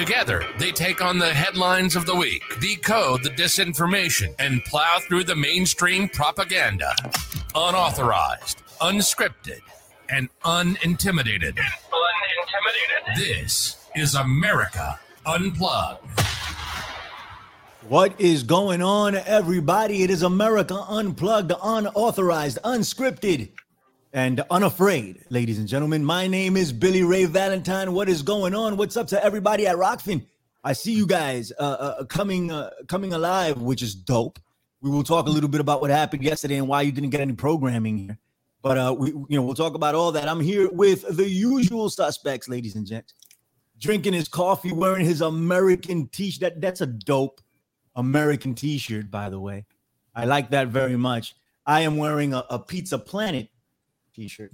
Together, they take on the headlines of the week, decode the disinformation, and plow through the mainstream propaganda. Unauthorized, unscripted, and unintimidated. Unintimidated. This is America Unplugged. What is going on, everybody? It is America Unplugged, unauthorized, unscripted, and unafraid, ladies and gentlemen. My name is Billy Ray Valentine. What is going on? What's up to everybody at Rokfin? I see you guys uh, uh, coming uh, coming alive, which is dope. We will talk a little bit about what happened yesterday and why you didn't get any programming here. But uh, we, you know, we'll talk about all that. I'm here with the usual suspects, ladies and gents. Drinking his coffee, wearing his American t-shirt. That, that's a dope American t-shirt, by the way. I like that very much. I am wearing a, a Pizza Planet t-shirt.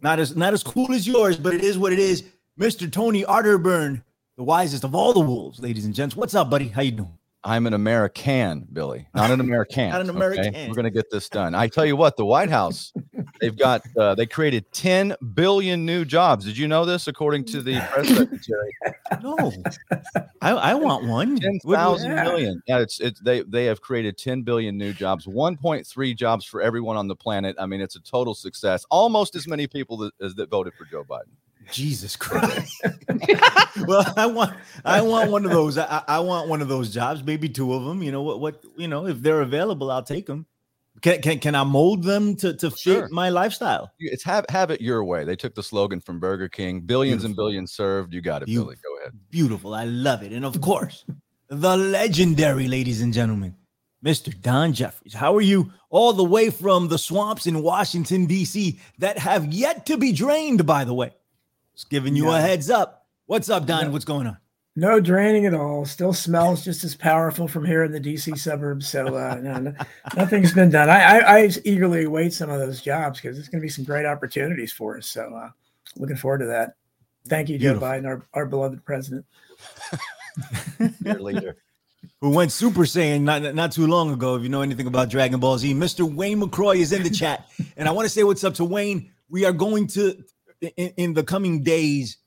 not as not as cool as yours, but it is what it is. Mr. Tony Arterburn, the wisest of all the wolves, ladies and gents. What's up, buddy? How you doing? I'm an American, Billy, not an American. Not an okay? American. Are gonna get this done. I tell you what, the White House, they've got uh, they created 10 billion new jobs. Did you know this? According to the press secretary, No, I, I want one. 10,000 million. Yeah, it's it's they they have created 10 billion new jobs, 1.3 jobs for everyone on the planet. I mean, it's a total success. Almost as many people that, as that voted for Joe Biden. Jesus Christ. well, I want I want one of those. I, I want one of those jobs, maybe two of them. You know what what you know, if they're available, I'll take them. Can can, can I mold them to, to fit Sure. my lifestyle? It's have have it your way. They took the slogan from Burger King, billions and billions served. You got it, Beautiful. Billy. Go ahead. Beautiful. I love it. And of course, the legendary, ladies and gentlemen, Mr. Don Jeffries. How are you all the way from the swamps in Washington, D.C. that have yet to be drained, by the way? Just giving you a heads up. What's up, Don? Yeah. What's going on? No draining at all. Still smells just as powerful from here in the DC suburbs. So uh, no, no- nothing's been done. I, I, I eagerly await some of those jobs because it's going to be some great opportunities for us. So uh, looking forward to that. Thank you, Joe Biden, our, our beloved president. Your leader. who went Super Saiyan not, not too long ago. If you know anything about Dragon Ball Z, Mr. Wayne McCroy is in the chat. And I want to say what's up to Wayne. We are going to, in, in the coming days,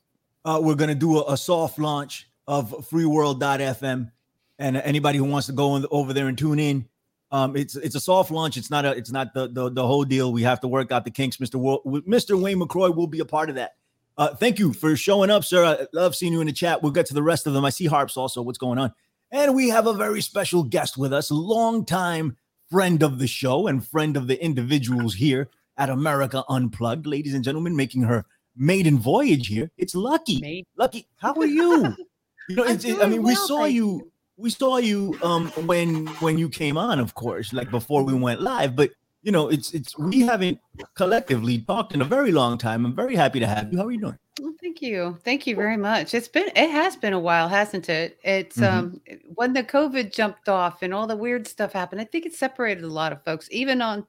uh, we're going to do a, a soft launch of freeworld.fm. And anybody who wants to go in, over there and tune in, um, it's it's a soft launch. It's not a it's not the, the the whole deal. We have to work out the kinks. Mr. Mr. Wayne McCroy will be a part of that. Uh, thank you for showing up, sir. I love seeing you in the chat. We'll get to the rest of them. I see Harps also. What's going on? And we have a very special guest with us, longtime friend of the show and friend of the individuals here at America Unplugged. Ladies and gentlemen, making her maiden voyage here. It's Lucky. Lucky, how are you? You know, it- I mean, we saw you, you. we saw you um when when you came on, of course, like before we went live, but you know, it's it's we haven't collectively talked in a very long time. I'm very happy to have you. How are you doing? Well, thank you. Thank you very much. It's been it has been a while, hasn't it? It's Mhm. um when the COVID jumped off and all the weird stuff happened, I think it separated a lot of folks, even on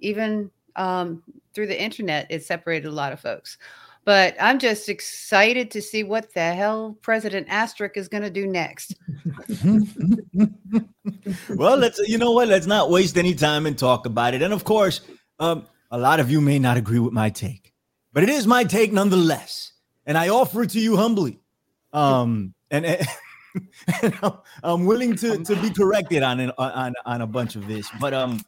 even um through the internet, it separated a lot of folks. But I'm just excited to see what the hell President Asterisk is going to do next. well, let's you know what? Let's not waste any time and talk about it. And of course, um, a lot of you may not agree with my take, but it is my take nonetheless, and I offer it to you humbly. Um, and, and I'm, willing to to be corrected on on on a bunch of this, but um.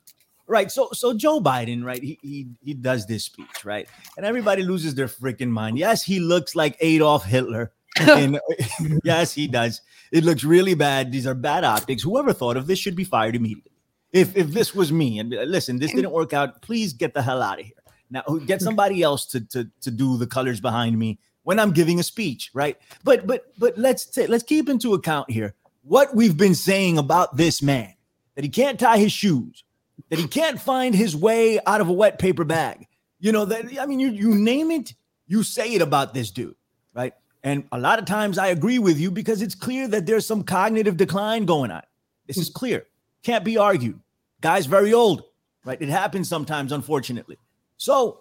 Right, so so Joe Biden, right? He he he does this speech, right? And everybody loses their freaking mind. Yes, he looks like Adolf Hitler. And yes, he does. It looks really bad. These are bad optics. Whoever thought of this should be fired immediately. If if this was me, and uh, listen, this didn't work out. Please get the hell out of here. Now get somebody else to to to do the colors behind me when I'm giving a speech, right? But but but let's ta- let's keep into account here what we've been saying about this man that he can't tie his shoes, that he can't find his way out of a wet paper bag. You know that I mean, you you name it, you say it about this dude, right? And a lot of times I agree with you because it's clear that there's some cognitive decline going on. This is clear. Can't be argued. Guy's very old, right? It happens sometimes, unfortunately. So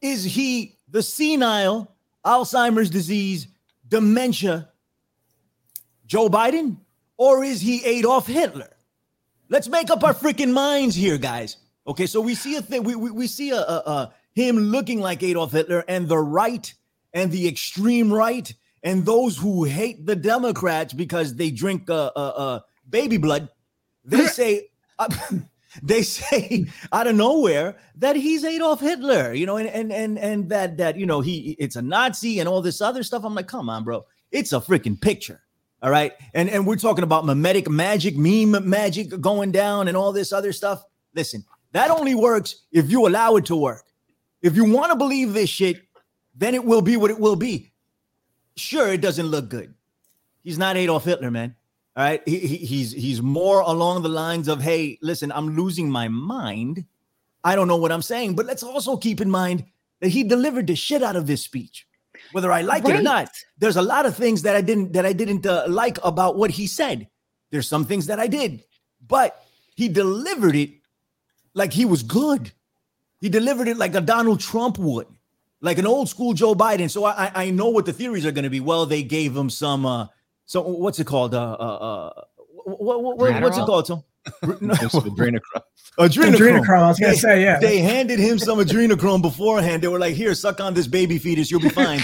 is he the senile, Alzheimer's disease, dementia Joe Biden? Or is he Adolf Hitler? Let's make up our freaking minds here, guys. Okay, so we see a thing, we, we, we see a, a, a him looking like Adolf Hitler, and the right and the extreme right and those who hate the Democrats because they drink uh, uh, uh baby blood, they say uh, they say out of nowhere that he's Adolf Hitler, you know, and and and and that that you know he it's a Nazi and all this other stuff. I'm like, come on, bro, it's a freaking picture. All right. And, and we're talking about mimetic magic, meme magic going down and all this other stuff. Listen, that only works if you allow it to work. If you want to believe this shit, then it will be what it will be. Sure, it doesn't look good. He's not Adolf Hitler, man. All right. He, he, he's he's more along the lines of, hey, listen, I'm losing my mind. I don't know what I'm saying, but let's also keep in mind that he delivered the shit out of this speech whether I like right. it or not. There's a lot of things that I didn't that I didn't uh, like about what he said. There's some things that I did, but he delivered it like he was good. He delivered it like a Donald Trump would, like an old school Joe Biden. So I I know what the theories are going to be. Well, they gave him some uh so what's it called uh uh, uh what, what, what what's it called? So no. adrenochrome. Adrenochrome. Adrenochrome. I was gonna they, say, yeah. They handed him some adrenochrome beforehand. They were like, "Here, suck on this baby fetus. You'll be fine."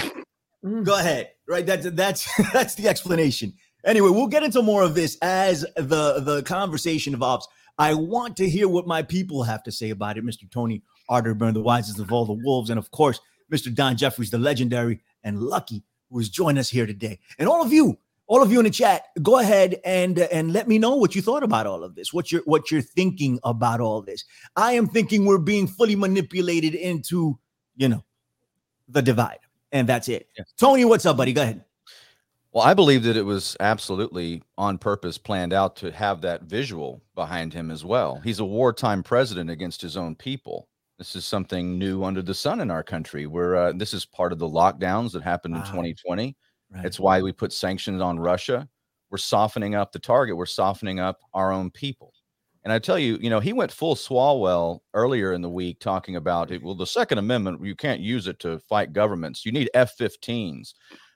Mm. Go ahead. Right. That's that's that's the explanation. Anyway, we'll get into more of this as the the conversation evolves. I want to hear what my people have to say about it, Mr. Tony Arterburn, the wisest of all the wolves, and of course, Mr. Don Jeffries, the legendary and lucky, who has joined us here today. And all of you, all of you in the chat, go ahead and and let me know what you thought about all of this. What you're what you're thinking about all this. I am thinking we're being fully manipulated into, you know, the divide and that's it. Yeah. Tony, what's up, buddy? Go ahead. Well, I believe that it was absolutely on purpose planned out to have that visual behind him as well. He's a wartime president against his own people. This is something new under the sun in our country. Where uh, this is part of the lockdowns that happened wow. in 2020. Right. It's why we put sanctions on Russia. We're softening up the target. We're softening up our own people. And I tell you, you know, he went full Swalwell earlier in the week talking about it. Well, the Second Amendment, you can't use it to fight governments. You need F 15s.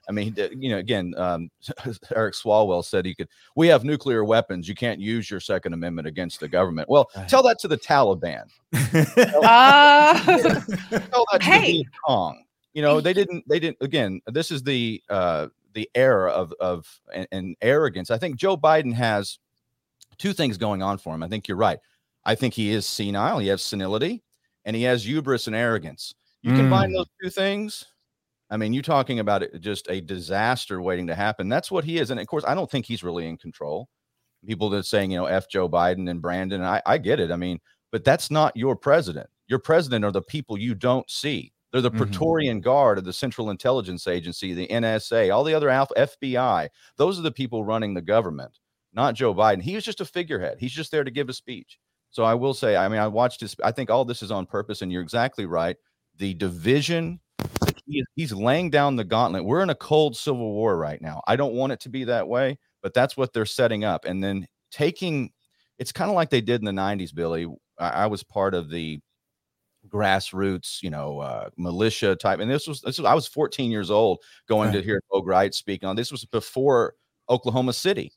I mean, you know, again, um, Eric Swalwell said he could, we have nuclear weapons. You can't use your Second Amendment against the government. Well, tell that to the Taliban. uh, tell that to hey. Kong. You know, they didn't, they didn't, again, this is the, uh, the era of, of, and, and arrogance. I think Joe Biden has two things going on for him. I think you're right. I think he is senile. He has senility and he has hubris and arrogance. You mm. combine those two things. I mean, you're talking about it, just a disaster waiting to happen. That's what he is. And of course, I don't think he's really in control. People that saying, you know, F Joe Biden and Brandon, I, I get it. I mean, but that's not your president. Your president are the people you don't see. They're the mm-hmm. Praetorian Guard of the Central Intelligence Agency, the NSA, all the other Alpha, FBI. Those are the people running the government not Joe Biden. He was just a figurehead. He's just there to give a speech. So I will say, I mean, I watched his. I think all this is on purpose, and you're exactly right. The division, he, he's laying down the gauntlet. We're in a cold civil war right now. I don't want it to be that way, but that's what they're setting up. And then taking, it's kind of like they did in the '90s, Billy. I, I was part of the grassroots, you know, uh, militia type. And this was, this was, I was 14 years old going right. to hear Bo Gritz speaking on. This was before Oklahoma City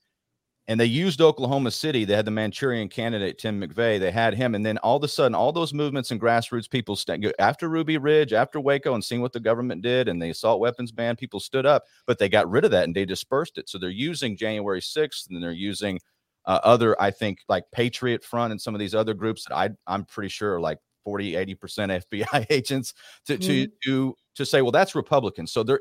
and they used Oklahoma City. They had the Manchurian candidate Tim McVeigh. They had him, and then all of a sudden, all those movements and grassroots people st- after Ruby Ridge, after Waco, and seeing what the government did, and the assault weapons ban, people stood up, but they got rid of that and they dispersed it. So they're using January sixth, and they're using uh, other, I think, like Patriot Front and some of these other groups that I I'm pretty sure are like 40, 80 percent FBI agents to mm-hmm. to to to say, well, that's Republicans. So they're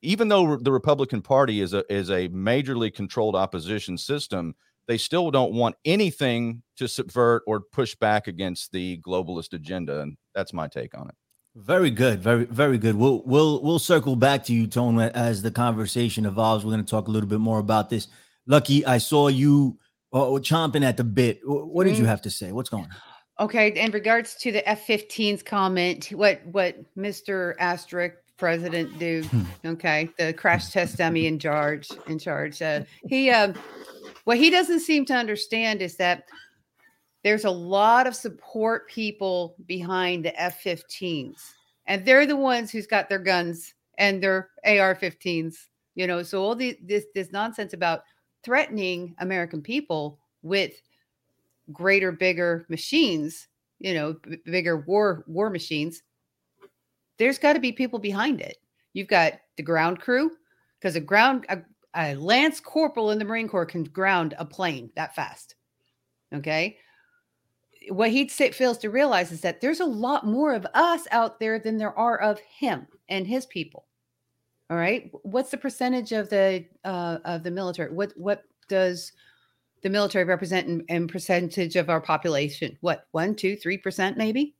even though the Republican Party is a is a majorly controlled opposition system, they still don't want anything to subvert or push back against the globalist agenda, and that's my take on it. Very good, very very good. We'll we'll we'll circle back to you, Tone, as the conversation evolves. We're going to talk a little bit more about this. Lucky, I saw you uh, chomping at the bit. What did you mm. have to say? What's going on? Okay, in regards to the F-15's comment, what what Mr. Asterisk president dude. Hmm. Okay, the crash test dummy in charge. In charge. Uh, he um, what he doesn't seem to understand is that there's a lot of support people behind the F-15s, and they're the ones who's got their guns and their AR-15s. You know, so all the, this this nonsense about threatening American people with greater, bigger machines. You know, b- bigger war war machines there's got to be people behind it. You've got the ground crew because a ground a, a lance corporal in the Marine Corps can ground a plane that fast. Okay. What he fails to realize is that there's a lot more of us out there than there are of him and his people. All right. What's the percentage of the uh, of the military? What what does the military represent in, in percentage of our population? What one, two, three percent, maybe?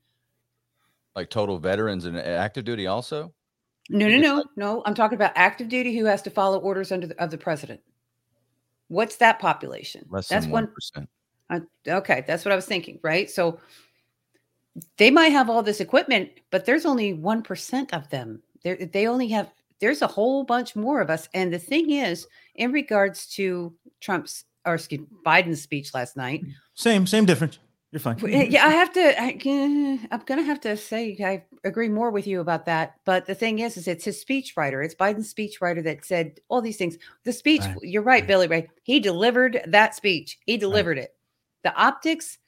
Like total veterans and active duty also? No, no, no, no. I'm talking about active duty who has to follow orders under the, of the president. What's that population? Less That's than one. Uh, okay, that's what I was thinking, right? So they might have all this equipment, but there's only one percent of them. They they only have. There's a whole bunch more of us, and the thing is, in regards to Trump's or excuse Biden's speech last night, Same, same difference. You're fine. yeah, I have to. I, eh, I'm gonna have to say I agree more with you about that. But the thing is, is it's his speechwriter. It's Biden's speechwriter that said all these things. The speech. Right, You're right, right. Billy Ray. He delivered that speech. He delivered it. The optics.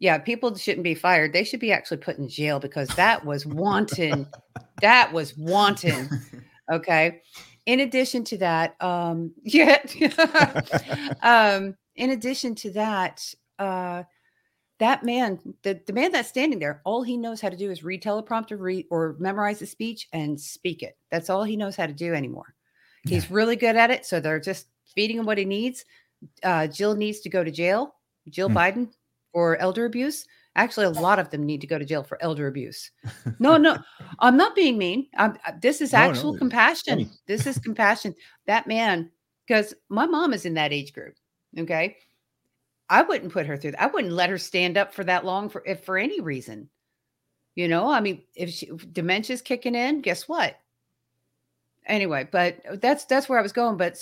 Yeah, people shouldn't be fired. They should be actually put in jail because that was wanton. that was wanton. Okay. In addition to that, um, yeah. um, in addition to that, uh, that man, the, the man that's standing there, all he knows how to do is read teleprompter, read or memorize the speech and speak it. That's all he knows how to do anymore. He's really good at it. So they're just feeding him what he needs. Uh, Jill needs to go to jail. Jill Hmm. Biden for elder abuse. Actually, a lot of them need to go to jail for elder abuse. No, no, I'm not being mean. I'm, I- this is No, no, actual it's compassion. This is compassion. That man, because my mom is in that age group. Okay. I wouldn't put her through that. I wouldn't let her stand up for that long for if for any reason. You know, I mean, if, she, if dementia's kicking in, guess what? Anyway, but that's that's where I was going. But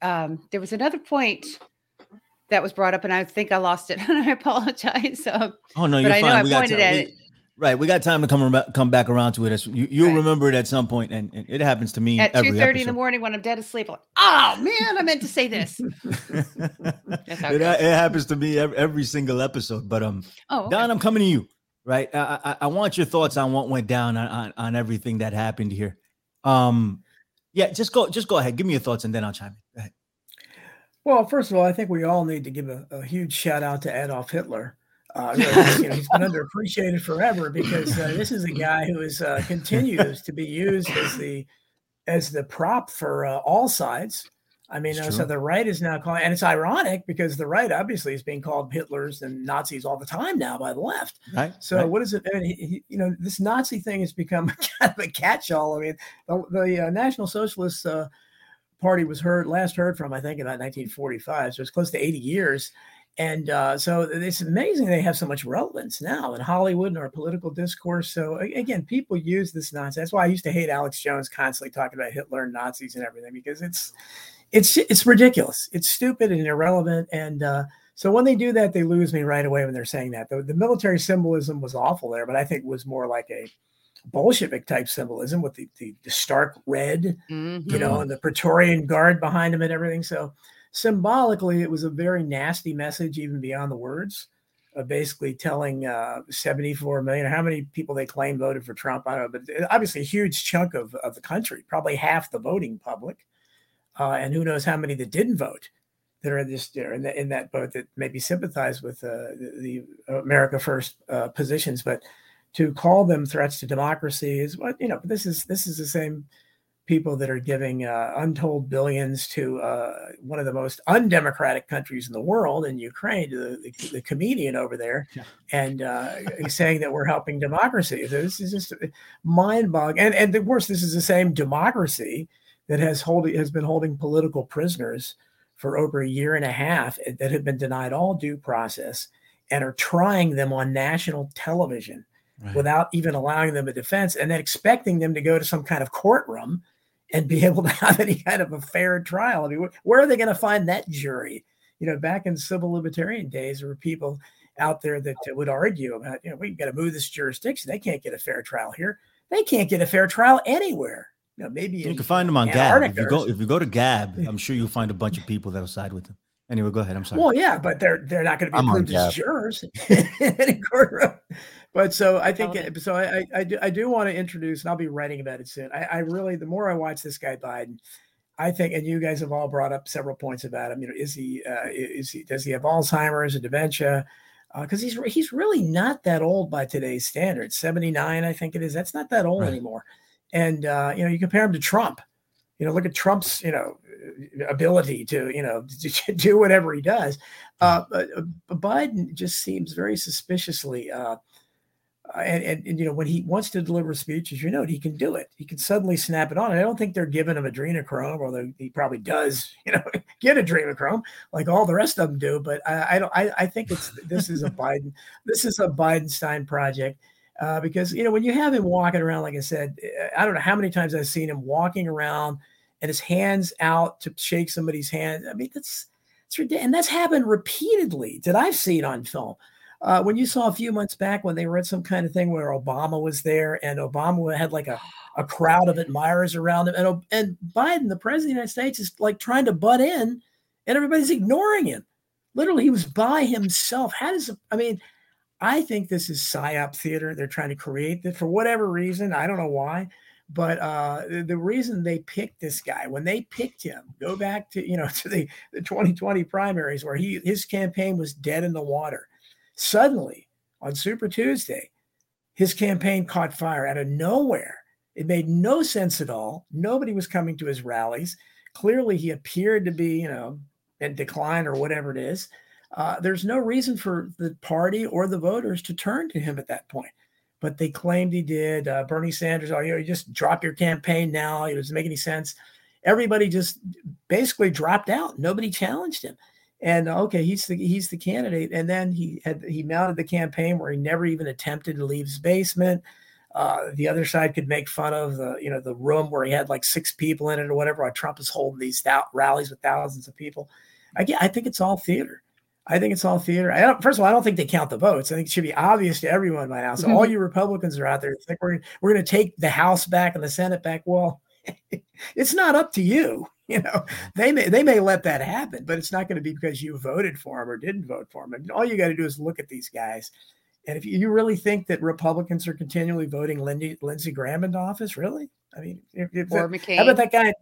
um, there was another point that was brought up, and I think I lost it, and I apologize. Um, Oh no, you're I know fine. I we got pointed at we- it. Right, we got time to come come back around to it. You, you'll Right. remember it at some point, and, and it happens to me at two thirty in the morning when I'm dead asleep, I'm like, oh man, I meant to say this. It it, it happens to me every, every single episode. But um, Oh, okay. Don, I'm coming to you. Right, I, I, I want your thoughts on what went down on, on on everything that happened here. Um, yeah, just go just go ahead. Give me your thoughts, and then I'll chime in. Well, first of all, I think we all need to give a, a huge shout out to Adolf Hitler. Uh, really, you know, he's been underappreciated forever because uh, this is a guy who is uh, continues to be used as the as the prop for uh, all sides. I mean, uh, so the right is now calling, and it's ironic because the right obviously is being called Hitlers and Nazis all the time now by the left. Right. So right. what is it? I mean, he, he- you know, this Nazi thing has become kind of a catch-all. I mean, the, the uh, National Socialists uh, Party was heard last heard from, I think, about 1945. So it's close to 80 years, and uh, so it's amazing they have so much relevance now in Hollywood and our political discourse. So again, people use this nonsense. That's why I used to hate Alex Jones constantly talking about Hitler and Nazis and everything because it's it's it's ridiculous. It's stupid and irrelevant. And uh, so when they do that, they lose me right away when they're saying that. The, the military symbolism was awful there, but I think it was more like a Bolshevik type symbolism with the, the, the stark red, Mhm. you know, and the Praetorian Guard behind him and everything. So symbolically, it was a very nasty message, even beyond the words. Of basically telling uh, 74 million how many people they claim voted for Trump. I don't know, but obviously a huge chunk of, of the country, probably half the voting public, uh, and who knows how many that didn't vote that are just there in, the, in that boat that maybe sympathize with uh, the, the America First uh, positions, but to call them threats to democracy is what you know. This is this is the same people that are giving uh, untold billions to uh, one of the most undemocratic countries in the world, in Ukraine, to the, the, the comedian over there, Yeah. and uh, saying that we're helping democracy. This is just mind-boggling. And and the worst, this is the same democracy that has holding has been holding political prisoners for over a year and a half that have been denied all due process and are trying them on national television right. without even allowing them a defense and then expecting them to go to some kind of courtroom and be able to have any kind of a fair trial. I mean, where are they going to find that jury? You know, back in civil libertarian days, there were people out there that would argue about, you know, we've got to move this jurisdiction. They can't get a fair trial here. They can't get a fair trial anywhere. You know, maybe you can find them on Gab. If you go, if you go to Gab, I'm sure you'll find a bunch of people that'll side with them. Anyway, go ahead. I'm sorry. Well, yeah, but they're they're not going to be approved as jurors in a courtroom. But so I think so. I, I do I do want to introduce, and I'll be writing about it soon. I, I really, the more I watch this guy Biden, I think, and you guys have all brought up several points about him. You know, is he uh, is he does he have Alzheimer's or dementia? Because uh, he's he's really not that old by today's standards. Seventy nine, I think it is. That's not that old right. anymore. And uh, you know, you compare him to Trump. You know, look at Trump's you know ability to you know to do whatever he does. Uh, but, uh, Biden just seems very suspiciously. Uh, and, and, and, you know when he wants to deliver speeches, you know he can do it. He can suddenly snap it on. And I don't think they're giving him adrenochrome, although he probably does. You know, get adrenochrome like all the rest of them do. But I, I don't. I, I think it's this is a Biden. This is a Bidenstein project. Uh, because you know when you have him walking around, like I said, I don't know how many times I've seen him walking around and his hands out to shake somebody's hand. I mean, that's it's ridiculous, and that's happened repeatedly that I've seen on film. Uh, when you saw a few months back when they were at some kind of thing where Obama was there and Obama had like a, a crowd of admirers around him, and and Biden, the president of the United States, is like trying to butt in, and everybody's ignoring him. Literally, he was by himself. How does I mean? I think this is psyop theater. They're trying to create for whatever reason. I don't know why. But uh, the reason they picked this guy, when they picked him, go back to you know to the, the 2020 primaries where he his campaign was dead in the water. Suddenly on Super Tuesday, his campaign caught fire out of nowhere. It made no sense at all. Nobody was coming to his rallies. Clearly, he appeared to be, you know, in decline or whatever it is. Uh, there's no reason for the party or the voters to turn to him at that point but they claimed he did. Uh, Bernie Sanders, oh, you, know, you just drop your campaign now. It doesn't make any sense. Everybody just basically dropped out. Nobody challenged him. And okay, he's the he's the candidate. And then he had he mounted the campaign where he never even attempted to leave his basement. Uh, the other side could make fun of the you know the room where he had like six people in it or whatever. While Trump is holding these th- rallies with thousands of people. I, I think it's all theater. I think it's all theater. I don't, first of all, I don't think they count the votes. I think it should be obvious to everyone by now. So mm-hmm. all you Republicans are out there think we're we're going to take the House back and the Senate back. Well, it's not up to you. You know, they may they may let that happen, but it's not going to be because you voted for him or didn't vote for him I mean, all you got to do is look at these guys. And if you really think that Republicans are continually voting Lindsey, Lindsey Graham into office, really? I mean, if, if or that, McCain. How about that guy?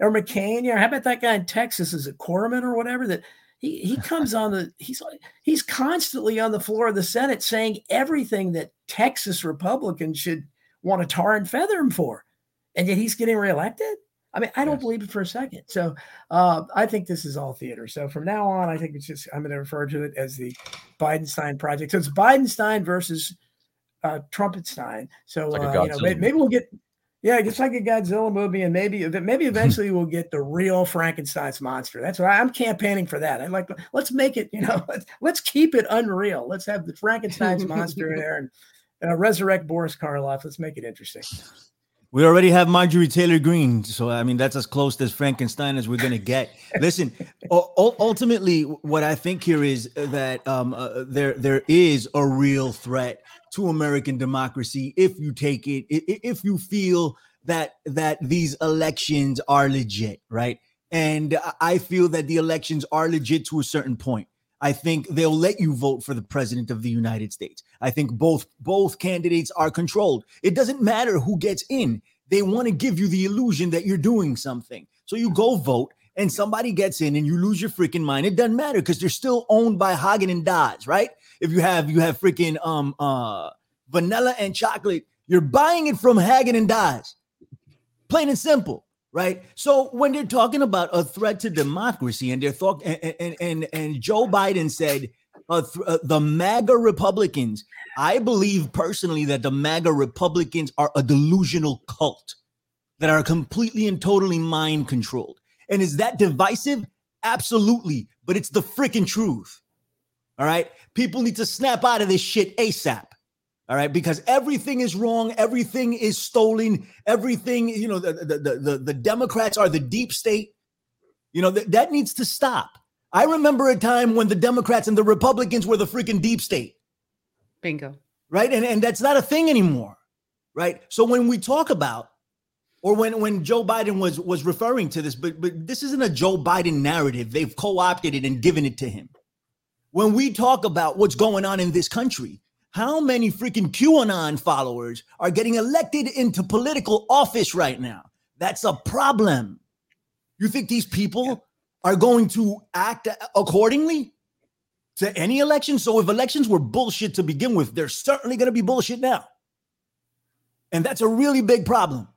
Or McCain? Yeah. How about that guy in Texas? Is it Corman or whatever that he he comes on the he's he's constantly on the floor of the Senate saying everything that Texas Republicans should want to tar and feather him for, and yet he's getting reelected. I mean, I don't yes. believe it for a second. So uh, I think this is all theater. So from now on, I think it's just I'm going to refer to it as the Bidenstein project. So it's Bidenstein versus uh, Trumpetstein. So like uh, you know, maybe, maybe we'll get yeah, just like a Godzilla movie, and maybe maybe eventually we'll get the real Frankenstein's monster. That's why I'm campaigning for that. I like let's make it, you know, let's, let's keep it unreal. Let's have the Frankenstein's monster in there and uh, resurrect Boris Karloff. Let's make it interesting. We already have Marjorie Taylor Greene, so I mean that's as close as Frankenstein as we're gonna get. Listen, ultimately, what I think here is that um, uh, there there is a real threat to American democracy if you take it if you feel that that these elections are legit, right? And I feel that the elections are legit to a certain point. I think they'll let you vote for the president of the United States. I think both both candidates are controlled. It doesn't matter who gets in. They want to give you the illusion that you're doing something. So you go vote and somebody gets in and you lose your freaking mind. It doesn't matter because they're still owned by Haagen and Dazs, right? if you have you have freaking um uh vanilla and chocolate, you're buying it from Haagen and Dazs. Plain and simple, right? So when they're talking about a threat to democracy, and they're talking, and, and and and Joe Biden said uh, th- uh, the MAGA Republicans. I believe personally that the MAGA Republicans are a delusional cult that are completely and totally mind controlled. And is that divisive? Absolutely, but it's the freaking truth. All right. People need to snap out of this shit ASAP. All right, because everything is wrong, everything is stolen, everything, you know, the the the, the, Democrats are the deep state. You know, that, that needs to stop. I remember a time when the Democrats and the Republicans were the freaking deep state. Bingo. Right? And and that's not a thing anymore. Right? So when we talk about or when when Joe Biden was was referring to this, but but this isn't a Joe Biden narrative. They've co-opted it and given it to him. When we talk about what's going on in this country, how many freaking QAnon followers are getting elected into political office right now? That's a problem. You think these people are going to act accordingly to any election? So if elections were bullshit to begin with, they're certainly going to be bullshit now. And that's a really big problem.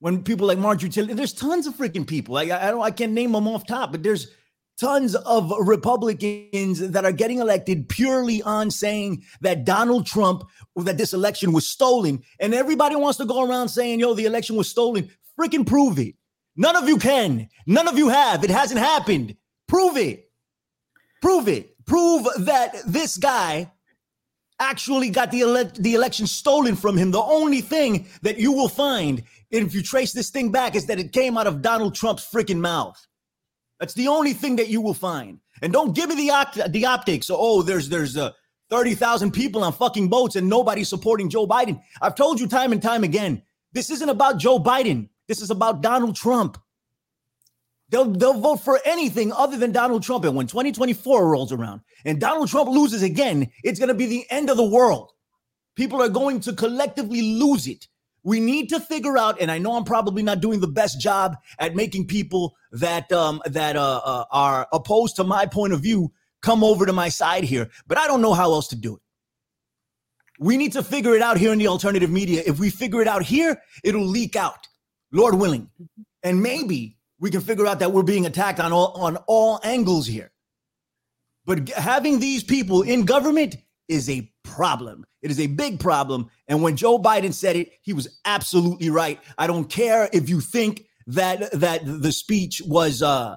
When people like Marjorie Taylor, there's tons of freaking people. Like I, I don't, I can't name them off top, but there's tons of Republicans that are getting elected purely on saying that Donald Trump, that this election was stolen. And everybody wants to go around saying, yo, the election was stolen. Freaking prove it. None of you can. None of you have. It hasn't happened. Prove it. Prove it. Prove that this guy actually got the, ele- the election stolen from him. The only thing that you will find, if you trace this thing back, is that it came out of Donald Trump's freaking mouth. That's the only thing that you will find. And don't give me the opt- the optics. Oh, there's there's uh, 30,000 people on fucking boats and nobody supporting Joe Biden. I've told you time and time again, this isn't about Joe Biden. This is about Donald Trump. They'll they'll vote for anything other than Donald Trump. And when 2024 rolls around and Donald Trump loses again, it's going to be the end of the world. People are going to collectively lose it. We need to figure out, and I know I'm probably not doing the best job at making people that um, that uh, uh, are opposed to my point of view come over to my side here, but I don't know how else to do it. We need to figure it out here in the alternative media. If we figure it out here, it'll leak out, Lord willing, and maybe we can figure out that we're being attacked on all on all angles here. But having these people in government is a problem. It is a big problem. And when Joe Biden said it, he was absolutely right. I don't care if you think that that the speech was uh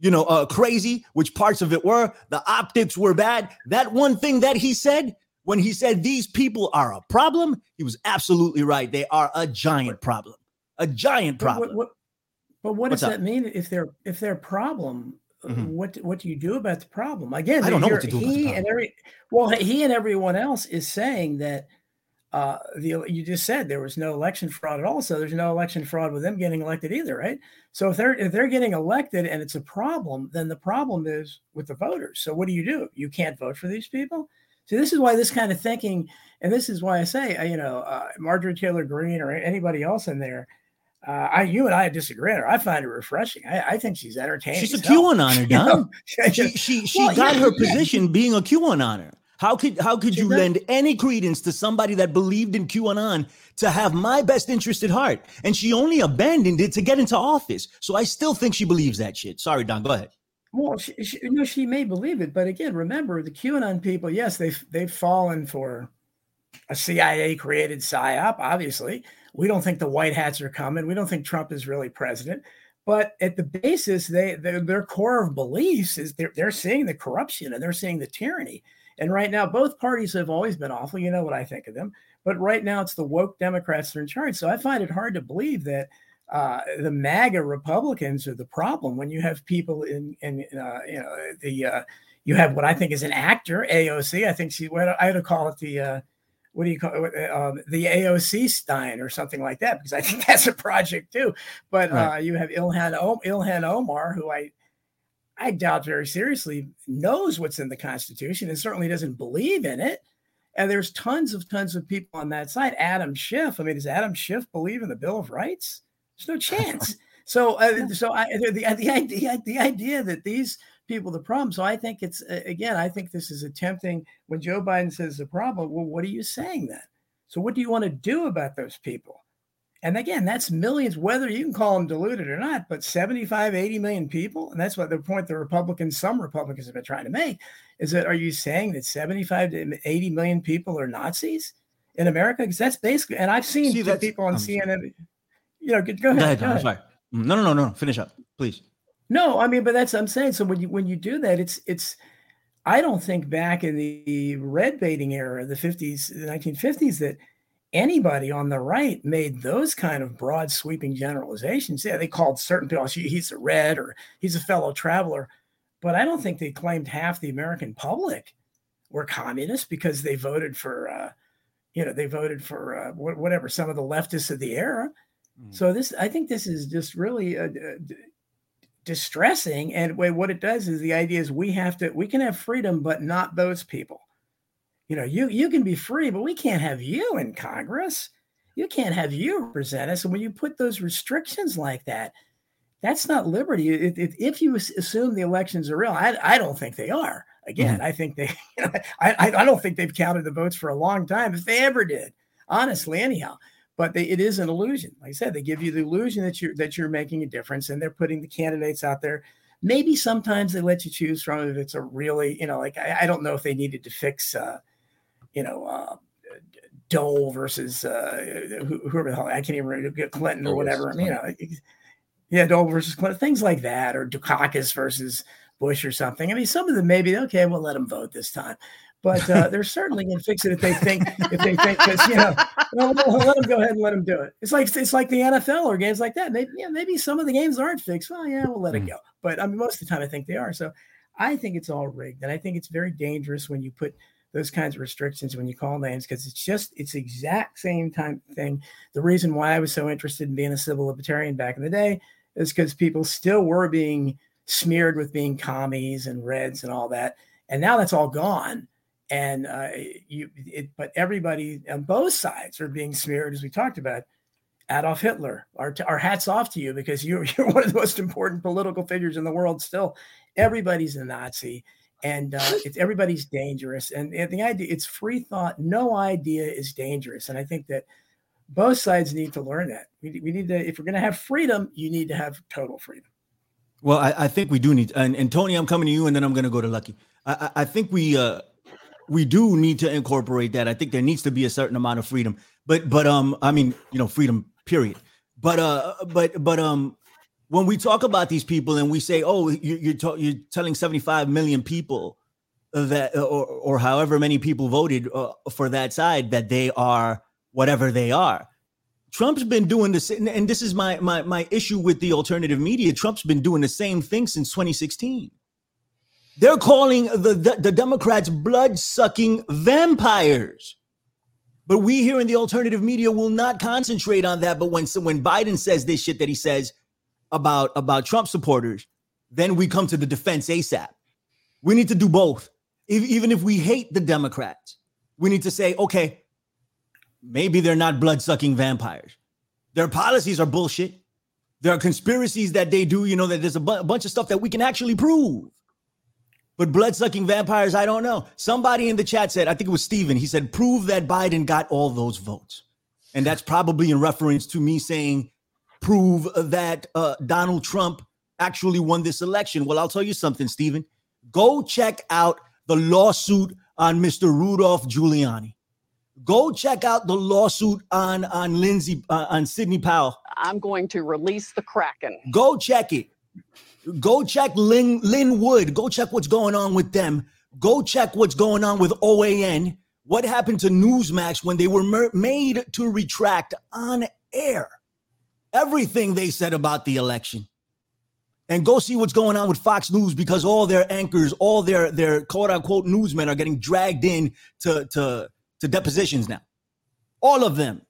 you know uh crazy, which parts of it were. The optics were bad. That one thing that he said when he said these people are a problem, he was absolutely right. They are a giant problem. A giant problem. But what, what, but what does that mean if they're if they're a problem? Mhm. What what do you do about the problem? Again, I don't know what to do He and every well, he and everyone else is saying that uh, the you just said there was no election fraud at all, so there's no election fraud with them getting elected either, right? So if they're if they're getting elected and it's a problem, then the problem is with the voters. So what do you do? You can't vote for these people. See, this is why this kind of thinking, and this is why I say, uh, you know, uh, Marjorie Taylor Greene or anybody else in there. Uh, I, you and I disagree on her. I find it refreshing. I, I think she's entertaining. She's a. QAnoner, You Don. she she she Well, got yeah, her yeah. position being a QAnoner. How could how could She you does. lend any credence to somebody that believed in QAnon to have my best interest at heart? And she only abandoned it to get into office. So I still think she believes that shit. Sorry, Don. Go ahead. Well, she, she, no, she may believe it, but again, remember the QAnon people. Yes, they've they've fallen for a CIA created psyop. Obviously, we don't think the white hats are coming. We don't think Trump is really president. But at the basis, they their, core of beliefs is they're they're seeing the corruption and they're seeing the tyranny. And right now, both parties have always been awful. You know what I think of them. But right now, it's the woke Democrats that are in charge. So I find it hard to believe that uh, the MAGA Republicans are the problem when you have people in in uh, you know the uh, you have what I think is an actor AOC. I think she I had to call it the uh, what do you call it um, the AOC Stein or something like that because I think that's a project too. But uh, you have Ilhan o- Ilhan Omar who I I doubt very seriously knows what's in the Constitution and certainly doesn't believe in it. And there's tons of tons of people on that side. Adam Schiff. I mean, does Adam Schiff believe in the Bill of Rights? There's no chance. So, uh, so I, the, the the idea the idea that these people the problem. So I think it's again. I think this is attempting when Joe Biden says the problem. Well, what are you saying then? So what do you want to do about those people? And again, that's millions, whether you can call them deluded or not, but 75, 80 million people. And that's what the point the Republicans, some Republicans have been trying to make is that are you saying that 75 to 80 million people are Nazis in America? Because that's basically, and I've seen See, people on um, I'm sorry. CNN. You know, go, go Go ahead. ahead, go ahead. sorry. No, no, no, no. Finish up, please. No, I mean, but that's I'm saying. So when you when you do that, it's it's I don't think back in the red baiting era, the 50s, the 1950s, that anybody on the right made those kind of broad sweeping generalizations. Yeah, they called certain people, he's a red or he's a fellow traveler. But I don't think they claimed half the American public were communists because they voted for, uh, you know, they voted for uh, whatever, some of the leftists of the era. Mm. So this, I think this is just really uh, distressing. And what it does is the idea is we have to, we can have freedom, but not those people you know, you you can be free, but we can't have you in Congress. You can't have you represent us. And when you put those restrictions like that, that's not liberty. If, if, if you assume the elections are real, I, I don't think they are. Again, mm-hmm. I think they, you know, I, I don't think they've counted the votes for a long time, if they ever did, honestly, anyhow. But they, it is an illusion. Like I said, they give you the illusion that you're that you're making a difference, and they're putting the candidates out there. Maybe sometimes they let you choose from if it's a really, you know, like I, I don't know if they needed to fix. Uh, you know, uh, Dole versus uh, whoever the hell I can't even remember Clinton or whatever. I mean, you know, yeah, Dole versus Clinton, things like that, or Dukakis versus Bush or something. I mean, some of them maybe okay, we'll let them vote this time, but uh, they're certainly going to fix it if they think if they think because you know, well, let them go ahead and let them do it. It's like it's like the NFL or games like that. Maybe yeah, maybe some of the games aren't fixed. Well, yeah, we'll let it hmm. go. But I mean, most of the time, I think they are. So I think it's all rigged, and I think it's very dangerous when you put those kinds of restrictions when you call names because it's just it's exact same time thing. The reason why I was so interested in being a civil libertarian back in the day is because people still were being smeared with being commies and reds and all that, and now that's all gone. And uh, you, it, but everybody on both sides are being smeared, as we talked about. Adolf Hitler, our, our hats off to you because you're, you're one of the most important political figures in the world still. Everybody's a Nazi and uh, it's everybody's dangerous. And, and the idea it's free thought. No idea is dangerous, and I think that both sides need to learn that. We, we need to, if we're going to have freedom, you need to have total freedom. Well, I, I think we do need, and, and, Tony, I'm coming to you, and then I'm going to go to Lucky. I, I think we uh, we do need to incorporate that. I think there needs to be a certain amount of freedom, but but um, I mean, you know, freedom, period. But uh, but but um, when we talk about these people and we say, "Oh, you're you're, you're telling 75 million people that, or or however many people voted uh, for that side that they are whatever they are," Trump's been doing this, and this is my my my issue with the alternative media. Trump's been doing the same thing since 2016. They're calling the the, the Democrats blood sucking vampires. But we here in the alternative media will not concentrate on that. But when when Biden says this shit that he says, about about Trump supporters, then we come to the defense ASAP. We need to do both. If, even if we hate the Democrats, we need to say, okay, maybe they're not blood sucking vampires. Their policies are bullshit. There are conspiracies that they do, you know, that there's a, bu- a bunch of stuff that we can actually prove. But blood sucking vampires, I don't know. Somebody in the chat said, I think it was Steven, he said, prove that Biden got all those votes. And that's probably in reference to me saying prove that uh, Donald Trump actually won this election. Well, I'll tell you something, Stephen. Go check out the lawsuit on Mr. Rudolph Giuliani. Go check out the lawsuit on on Lindsey uh, on Sidney Powell. I'm going to release the Kraken. Go check it. Go check Lin Lin Wood. Go check what's going on with them. Go check what's going on with OAN. What happened to Newsmax when they were mer- made to retract on air? everything they said about the election and go see what's going on with Fox News because all their anchors, all their their quote unquote newsmen are getting dragged in to to to depositions now. All of them.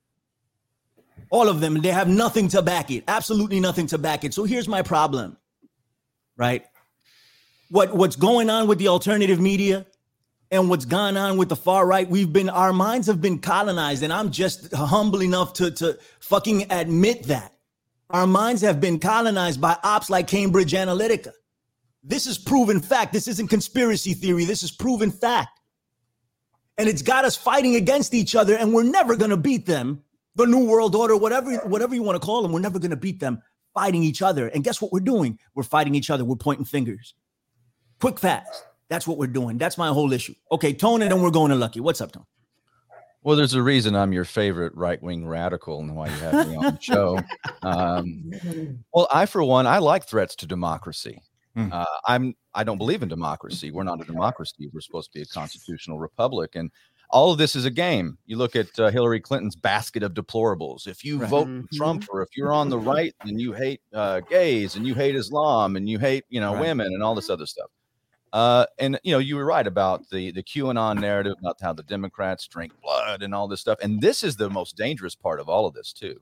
All of them. They have nothing to back it. Absolutely nothing to back it. So here's my problem. Right? What what's going on with the alternative media and what's gone on with the far right, we've been our minds have been colonized and I'm just humble enough to to fucking admit that. Our minds have been colonized by ops like Cambridge Analytica. This is proven fact. This isn't conspiracy theory. This is proven fact. And it's got us fighting against each other, and we're never to beat them. The New World Order, whatever, whatever you want to call them, we're never to beat them fighting each other. And guess what we're doing? We're fighting each other. We're pointing fingers. Quick, fast. That's what we're doing. That's my whole issue. Okay, Tone, and then we're going to Lucky. What's up, Tone? Well, there's a reason I'm your favorite right wing radical and why you have me on the show. Um, well, I, for one, I like threats to democracy. Hmm. Uh, I'm I don't believe in democracy. We're not a democracy. We're supposed to be a constitutional republic, and all of this is a game. You look at uh, Hillary Clinton's basket of deplorables. If you Right. vote Mhm. Trump, or if you're on the right, then you hate uh, gays and you hate Islam and you hate you know Right. women and all this other stuff. Uh, and you know you were right about the the QAnon narrative about how the Democrats drink blood and all this stuff. And this is the most dangerous part of all of this too.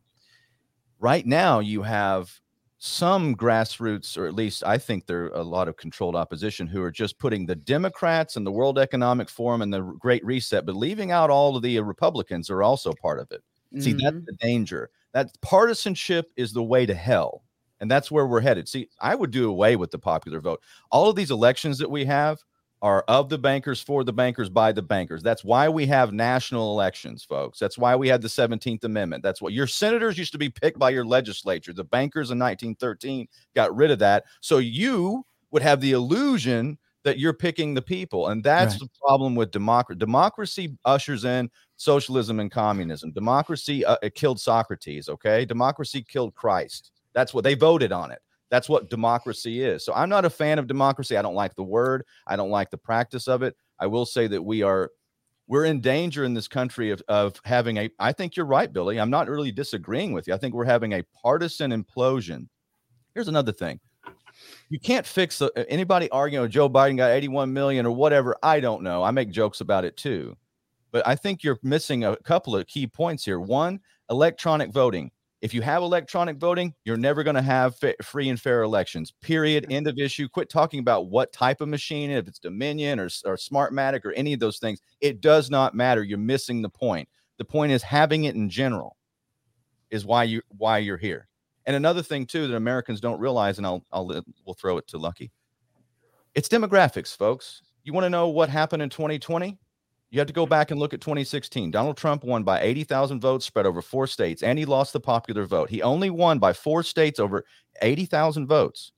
Right now, you have some grassroots, or at least I think there are a lot of controlled opposition who are just putting the Democrats and the World Economic Forum and the Great Reset, but leaving out all of the Republicans are also part of it. See, that's Mhm. the danger. That partisanship is the way to hell. And that's where we're headed. See, I would do away with the popular vote. All of these elections that we have are of the bankers, for the bankers, by the bankers. That's why we have national elections, folks. That's why we had the 17th Amendment. That's what your senators used to be picked by your legislature. The bankers in 1913 got rid of that. So you would have the illusion that you're picking the people. And that's Right. the problem with democracy. Democracy ushers in socialism and communism. Democracy uh, it killed Socrates, okay? Democracy killed Christ. That's what they voted on it. That's what democracy is. So I'm not a fan of democracy. I don't like the word. I don't like the practice of it. I will say that we are we're in danger in this country of, of having a I think you're right, Billy. I'm not really disagreeing with you. I think we're having a partisan implosion. Here's another thing. You can't fix the, anybody arguing oh, Joe Biden got 81 million or whatever. I don't know. I make jokes about it too. But I think you're missing a couple of key points here. One, electronic voting. If you have electronic voting, you're never going to have fa- free and fair elections. Period. End of issue. Quit talking about what type of machine, if it's Dominion or, or Smartmatic or any of those things. It does not matter. You're missing the point. The point is having it in general is why you why you're here. And another thing too that Americans don't realize, and I'll I'll we'll throw it to Lucky. It's demographics, folks. You want to know what happened in 2020? You have to go back and look at 2016. Donald Trump won by 80,000 votes spread over four states, and he lost the popular vote. He only won by four states over 80,000 votes.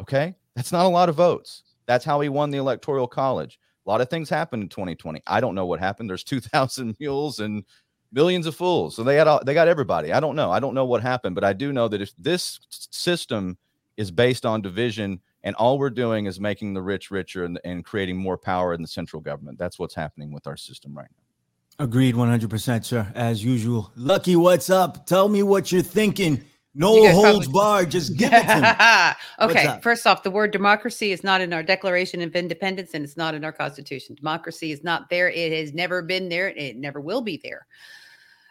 Okay. That's not a lot of votes. That's how he won the Electoral College. A lot of things happened in 2020. I don't know what happened. There's 2,000 mules and millions of fools. So they had all, they got everybody. I don't know. I don't know what happened, but I do know that if this system is based on division and all we're doing is making the rich richer and, and creating more power in the central government, that's what's happening with our system right now. Agreed 100%, sir. As usual. Lucky, what's up? Tell me what you're thinking. No You holds probably- barred. Just give it to me. Okay, first off, the word democracy is not in our Declaration of Independence and it's not in our Constitution. Democracy is not there. It has never been there. It never will be there.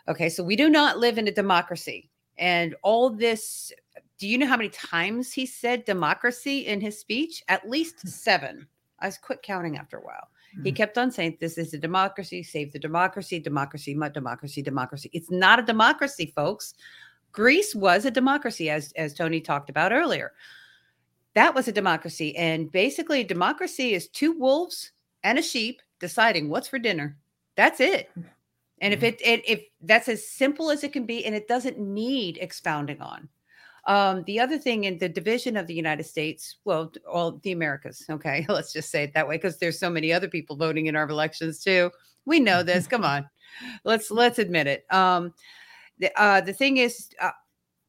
Okay, so we do not live in a democracy. And all this, do you know how many times he said democracy in his speech? At least seven. I was quit counting after a while. He Mhm. kept on saying, This is a democracy, save the democracy, democracy, my democracy, democracy. It's not a democracy, folks. Greece was a democracy, as as Tony talked about earlier. That was a democracy, and basically, democracy is two wolves and a sheep deciding what's for dinner. That's it. And if it, it if that's as simple as it can be, and it doesn't need expounding on. Um, the other thing in the division of the United States, well, all the Americas, okay, let's just say it that way, because there's so many other people voting in our elections too. We know this. Come on, let's let's admit it. Um, the uh, the thing is, uh,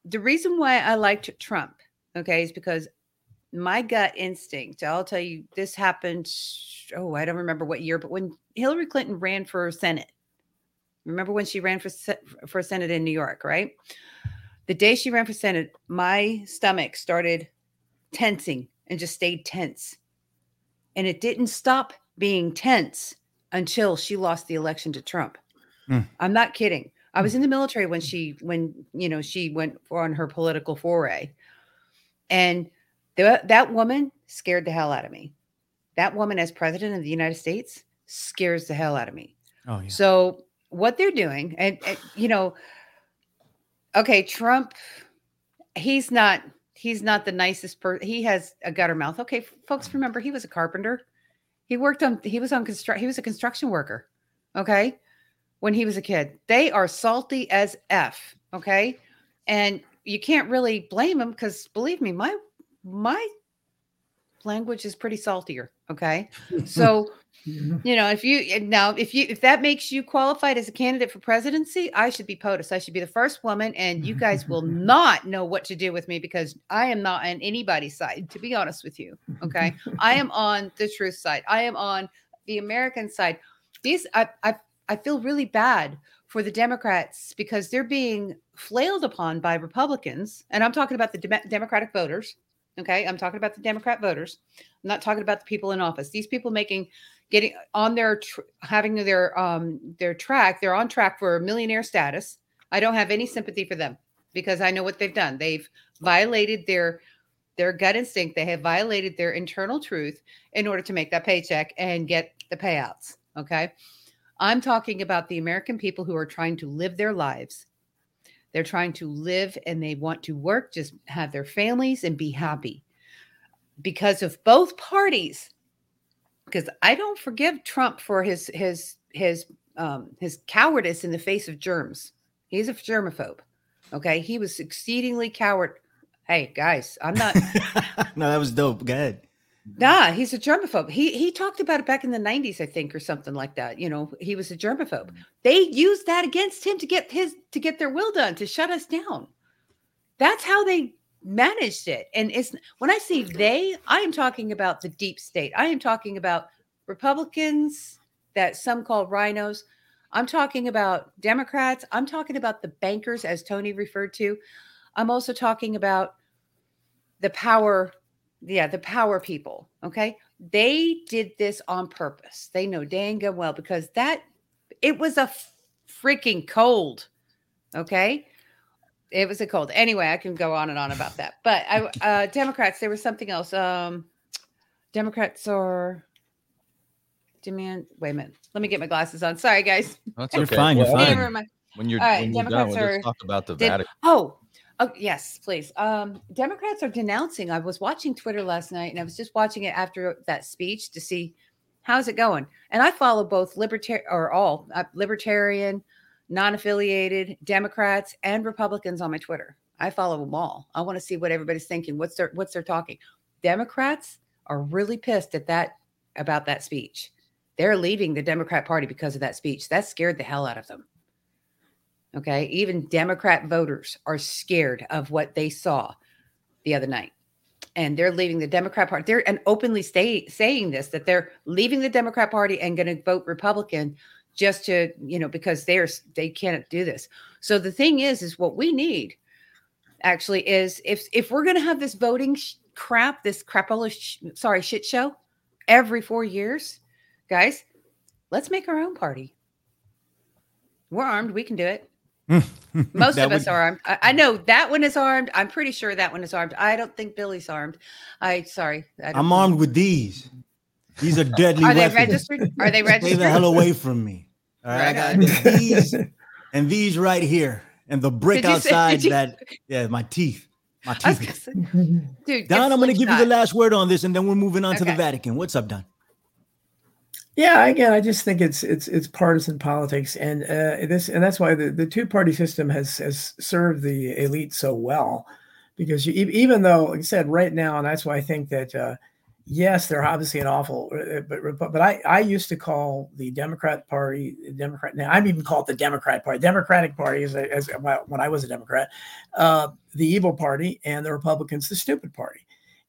the reason why I liked Trump, okay, is because my gut instinct. I'll tell you, this happened. Oh, I don't remember what year, but when Hillary Clinton ran for Senate, remember when she ran for for Senate in New York, right? The day she ran for Senate, my stomach started tensing and just stayed tense, and it didn't stop being tense until she lost the election to Trump. Hmm. I'm not kidding. I was in the military when she when you know she went on her political foray, and the, that woman scared the hell out of me. That woman, as president of the United States, scares the hell out of me. Oh, yeah. So what they're doing, and, and, you know, okay, Trump, he's not he's not the nicest person. He has a gutter mouth. Okay, folks, remember he was a carpenter. He worked on he was on construct he was a construction worker. Okay, when he was a kid, they are salty as f. Okay, and you can't really blame him because believe me, my my language is pretty saltier. Okay. So, you know, if you now if you if that makes you qualified as a candidate for presidency, I should be POTUS. I should be the first woman, and you guys will not know what to do with me because I am not on anybody's side, to be honest with you. Okay. I am on the truth side. I am on the American side. These I I, I feel really bad for the Democrats because they're being flailed upon by Republicans, and I'm talking about the Dem- Democratic voters. Okay, I'm talking about the Democrat voters. I'm not talking about the people in office. These people making getting on their tr- having their um their track. They're on track for millionaire status. I don't have any sympathy for them because I know what they've done. They've violated their their gut instinct. They have violated their internal truth in order to make that paycheck and get the payouts. Okay. I'm talking about the American people who are trying to live their lives. They're trying to live and they want to work, just have their families and be happy because of both parties. Because I don't forgive Trump for his his his um, his cowardice in the face of germs. He's a germaphobe. Okay, he was exceedingly coward. Hey guys, I'm not. no, that was dope. Go ahead. Mm-hmm. Nah, he's a germaphobe. He he talked about it back in the 90s, I think, or something like that. You know, he was a germaphobe. Mm-hmm. They used that against him to get his to get their will done, to shut us down. That's how they managed it. And it's when I say mm-hmm. they, I am talking about the deep state. I am talking about Republicans that some call RINOs. I'm talking about Democrats. I'm talking about the bankers, as Tony referred to. I'm also talking about the power yeah, the power people. Okay. They did this on purpose. They know dang good well because that it was a freaking cold. Okay. It was a cold. Anyway, I can go on and on about that. But I uh Democrats, there was something else. Um Democrats are demand wait a minute. Let me get my glasses on. Sorry, guys. That's You're fine, you're fine. When you're, All right, when you're done, Democrats we'll are- just talk about the Did- Vatican. oh, oh, yes, please. Um, Democrats are denouncing. I was watching Twitter last night, and I was just watching it after that speech to see how's it going. And I follow both libertarian or all uh, libertarian, non-affiliated Democrats and Republicans on my Twitter. I follow them all. I want to see what everybody's thinking. What's their what's their talking? Democrats are really pissed at that about that speech. They're leaving the Democrat Party because of that speech. That scared the hell out of them. Okay. Even Democrat voters are scared of what they saw the other night. And they're leaving the Democrat Party. They're and openly stay, saying this that they're leaving the Democrat Party and going to vote Republican just to, you know, because they're they can't do this. So the thing is, is what we need actually is if if we're going to have this voting sh- crap, this crapola, sh- sorry, shit show every four years, guys, let's make our own party. We're armed. We can do it. Most That of us would- are armed. I, I know that one is armed. I'm pretty sure that one is armed. I don't think Billy's armed. I sorry. I I'm know. armed with these. These are deadly Are they registered? Are they registered? Stay the hell away from me. All right, I Right got these and these right here, and the brick you say- outside you- that. Yeah, my teeth. My teeth. say, dude, Don, I'm going to give you the last word on this, and then we're moving on to the Vatican. What's up, Don? Yeah, again, I just think it's it's it's partisan politics, and uh, this and that's why the, the two party system has has served the elite so well, because you, even though, like I said, right now, and that's why I think that uh, yes, they're obviously an awful, uh, but but but I I used to call the Democrat Party Democrat. Now I'm even called the Democrat Party, Democratic Party, as, as when I was a Democrat, uh, the evil party, and the Republicans the stupid party.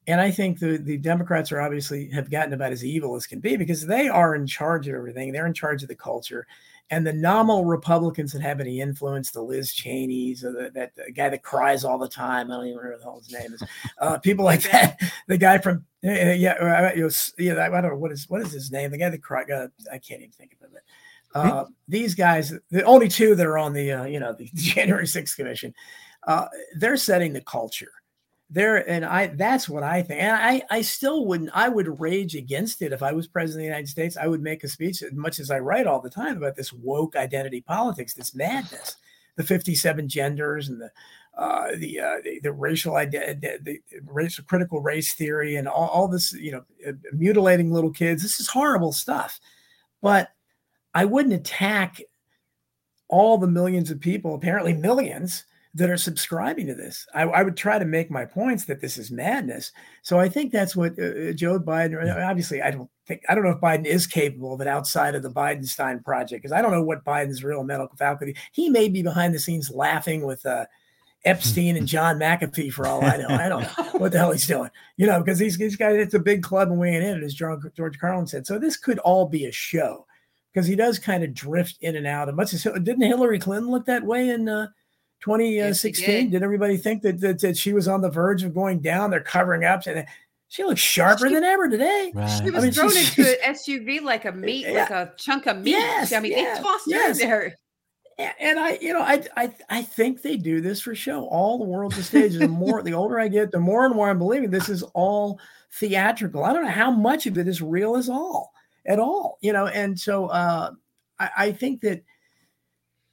And I think the, the Democrats are obviously have gotten about as evil as can be because they are in charge of everything. They're in charge of the culture. And the nominal Republicans that have any influence, the Liz Cheney's, or the, that the guy that cries all the time, I don't even remember what the hell his name is. Uh, people like that. The guy from uh, yeah, uh, yeah, I don't know what is what is his name. The guy that cried. Uh, I can't even think of it. Uh, these guys, the only two that are on the uh, you know the January 6th commission, uh, they're setting the culture there and i that's what i think and i i still wouldn't i would rage against it if i was president of the united states i would make a speech as much as i write all the time about this woke identity politics this madness the 57 genders and the uh, the, uh, the the racial identity, the, the racial critical race theory, and all, all this, you know, uh, mutilating little kids. This is horrible stuff. But I wouldn't attack all the millions of people, apparently millions, that are subscribing to this. I, I, would try to make my points that this is madness. So I think that's what uh, uh Joe Biden. Obviously, I don't think I don't know if Biden is capable of it outside of the Bidenstein project because I don't know what Biden's real medical faculty. He may be behind the scenes laughing with uh, Epstein and John McAfee for all I know. I don't know what the hell he's doing. You know, because these, these guys, it's a big club and weighing in, as George, George Carlin said. So this could all be a show because he does kind of drift in and out. And much as didn't Hillary Clinton look that way in uh, 2016? Yes, did. did. everybody think that, that, that she was on the verge of going down? They're covering up. And she looks sharper she, than ever today. Right. She was I mean, thrown into an SUV like a meat, yeah. like a chunk of meat. Yes, I mean, yes, they tossed yes. her there. And I, you know, I, I, I think they do this for show. All the world's a stage. The more, the older I get, the more and more I'm believing this is all theatrical. I don't know how much of it is real as all at all, you know. And so uh, I, I think that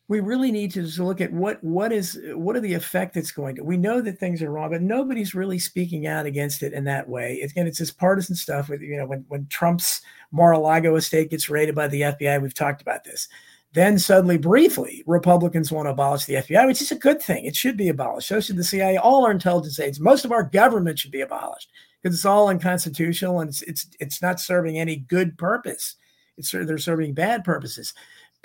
we really need to just look at what what is what are the effect it's going to. We know that things are wrong, but nobody's really speaking out against it in that way. Again, it's this partisan stuff. With you know, when when Trump's Mar-a-Lago estate gets raided by the FBI, we've talked about this. Then suddenly, briefly, Republicans want to abolish the FBI, which is a good thing. It should be abolished. So should the CIA. All our intelligence aides, most of our government should be abolished because it's all unconstitutional and it's it's it's not serving any good purpose. It's they're serving bad purposes.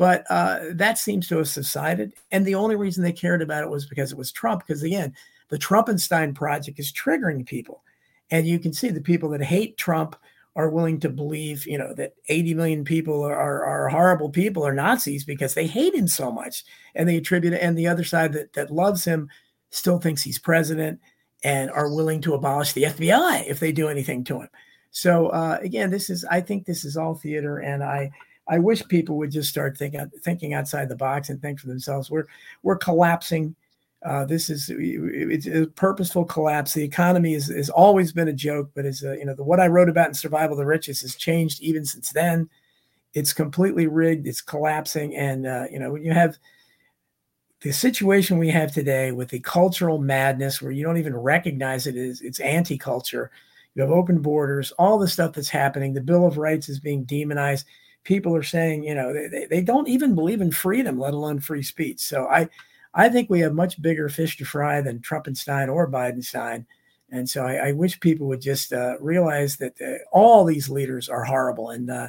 But uh, that seems to have subsided. And the only reason they cared about it was because it was Trump. Because again, the Trumpenstein project is triggering people. And you can see the people that hate Trump are willing to believe, you know, that 80 million people are, are, are horrible people or Nazis because they hate him so much. And they attribute it. And the other side that, that loves him still thinks he's president and are willing to abolish the FBI if they do anything to him. So uh, again, this is I think this is all theater, and I I wish people would just start thinking thinking outside the box and think for themselves. We're we're collapsing. Uh, this is it's a purposeful collapse. The economy is, has always been a joke, but is you know the what I wrote about in Survival of the Richest has changed even since then. It's completely rigged. It's collapsing, and uh, you know when you have the situation we have today with the cultural madness, where you don't even recognize it as it's anti-culture. You have open borders, all the stuff that's happening. The Bill of Rights is being demonized people are saying, you know, they, they don't even believe in freedom, let alone free speech. So I, I think we have much bigger fish to fry than Trumpenstein or Bidenstein. And so I, I wish people would just uh, realize that uh, all these leaders are horrible. And uh,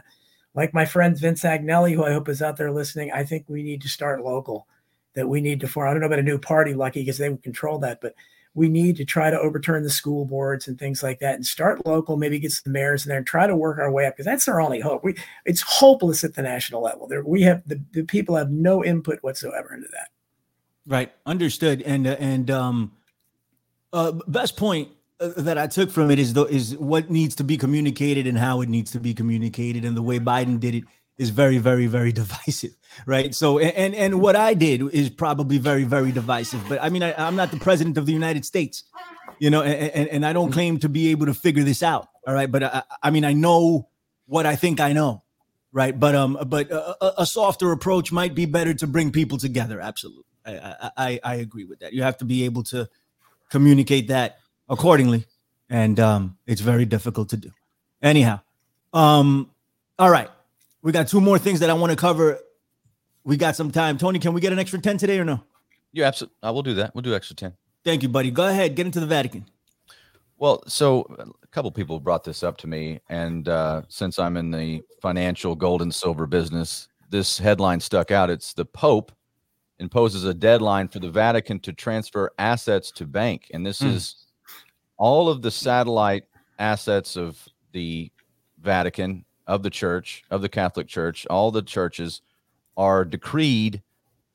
like my friend Vince Agnelli, who I hope is out there listening, I think we need to start local. That we need to form. I don't know about a new party, Lucky, because they would control that, but we need to try to overturn the school boards and things like that and start local, maybe get some mayors in there and try to work our way up because that's our only hope. We it's hopeless at the national level. There we have the, the people have no input whatsoever into that. Right. Understood. And uh, and um uh best point uh, that I took from it is the is what needs to be communicated and how it needs to be communicated and the way Biden did it is very very very divisive right? So and and what i did is probably very very divisive but i mean I, am not the president of the united states you know and, and i don't claim to be able to figure this out all right? But i, I mean i know what i think i know right? But um but a, a softer approach might be better to bring people together absolutely. I, I i agree with that. You have to be able to communicate that accordingly and um it's very difficult to do. Anyhow um all right we got two more things that I want to cover. We got some time. Tony, can we get an extra 10 today or no? Yeah, absolutely. I will do that. We'll do extra 10. Thank you, buddy. Go ahead. Get into the Vatican. Well, so a couple people brought this up to me. And uh, since I'm in the financial gold and silver business, this headline stuck out. It's the Pope imposes a deadline for the Vatican to transfer assets to bank. And this mm. is all of the satellite assets of the Vatican of the church, of the Catholic Church, all the churches are decreed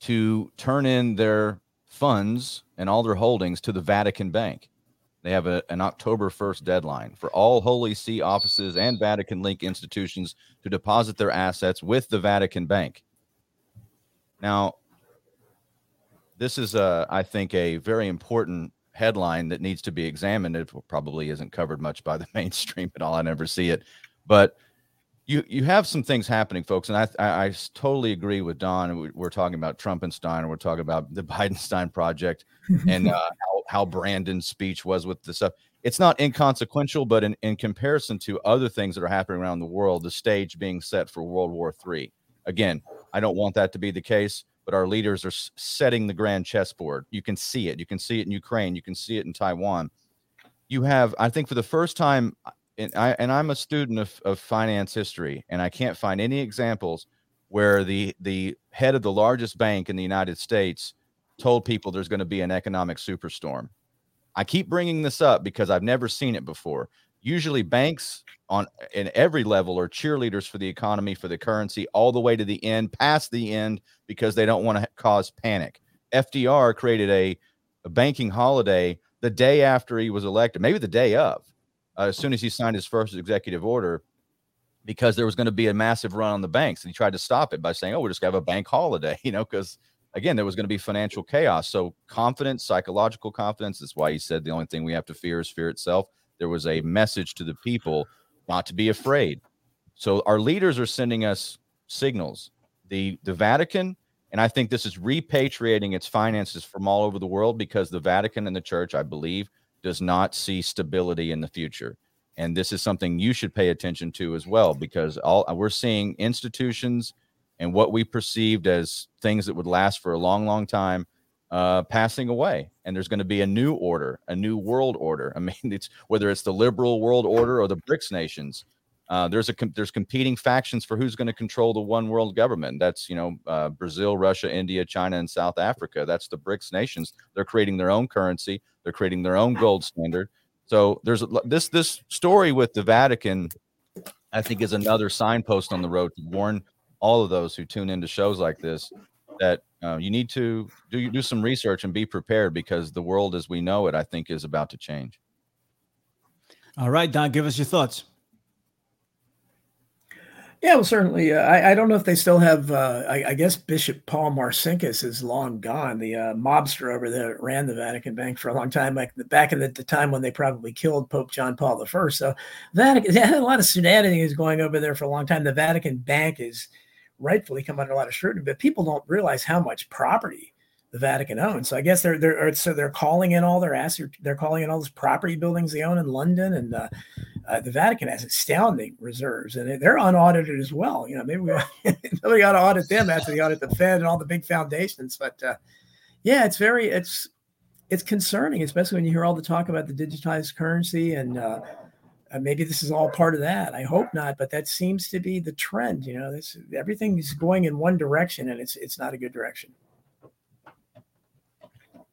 to turn in their funds and all their holdings to the Vatican Bank. They have a, an October 1st deadline for all Holy See offices and Vatican link institutions to deposit their assets with the Vatican Bank. Now, this is, a, I think, a very important headline that needs to be examined. It probably isn't covered much by the mainstream at all. I never see it. But you you have some things happening, folks, and I I, I totally agree with Don. We, we're talking about Trumpenstein, and Stein, and we're talking about the Bidenstein project, and uh, how, how Brandon's speech was with the stuff. It's not inconsequential, but in, in comparison to other things that are happening around the world, the stage being set for World War III. Again, I don't want that to be the case, but our leaders are setting the grand chessboard. You can see it. You can see it in Ukraine. You can see it in Taiwan. You have, I think, for the first time, and I and I'm a student of, of finance history, and I can't find any examples where the the head of the largest bank in the United States told people there's going to be an economic superstorm. I keep bringing this up because I've never seen it before. Usually, banks on in every level are cheerleaders for the economy, for the currency, all the way to the end, past the end, because they don't want to cause panic. FDR created a, a banking holiday the day after he was elected, maybe the day of, uh, as soon as he signed his first executive order, because there was going to be a massive run on the banks, and he tried to stop it by saying, "Oh, we're just going to have a bank holiday," you know, because again, there was going to be financial chaos. So confidence, psychological confidence. That's why he said the only thing we have to fear is fear itself. There was a message to the people not to be afraid. So our leaders are sending us signals. The the Vatican, and I think this is repatriating its finances from all over the world because the Vatican and the church, I believe, does not see stability in the future. And this is something you should pay attention to as well, because all we're seeing institutions and what we perceived as things that would last for a long, long time uh, passing away. And there's going to be a new order, a new world order. I mean, it's whether it's the liberal world order or the BRICS nations. Uh, there's a com- there's competing factions for who's going to control the one world government. That's you know uh, Brazil, Russia, India, China, and South Africa. That's the BRICS nations. They're creating their own currency. They're creating their own gold standard. So there's this this story with the Vatican. I think is another signpost on the road to warn all of those who tune into shows like this that uh, you need to do do some research and be prepared because the world as we know it, I think, is about to change. All right, Don, give us your thoughts. Yeah, well, certainly. Uh, I, I don't know if they still have. Uh, I, I guess Bishop Paul Marcinkus is long gone. The uh, mobster over there that ran the Vatican Bank for a long time, like back in the, the, time when they probably killed Pope John Paul I. So Vatican, had a lot of shenanigans is going over there for a long time. The Vatican Bank is rightfully come under a lot of scrutiny, but people don't realize how much property the Vatican owns. So I guess they're they're so they're calling in all their assets. They're calling in all those property buildings they own in London, and uh, uh, the Vatican has astounding reserves, and they're unaudited as well. You know, maybe we really got to audit them after they audit the Fed and all the big foundations. But uh, yeah, it's very it's it's concerning, especially when you hear all the talk about the digitized currency and. Uh, uh, maybe this is all part of that. I hope not, but that seems to be the trend. You know, this everything is going in one direction, and it's it's not a good direction.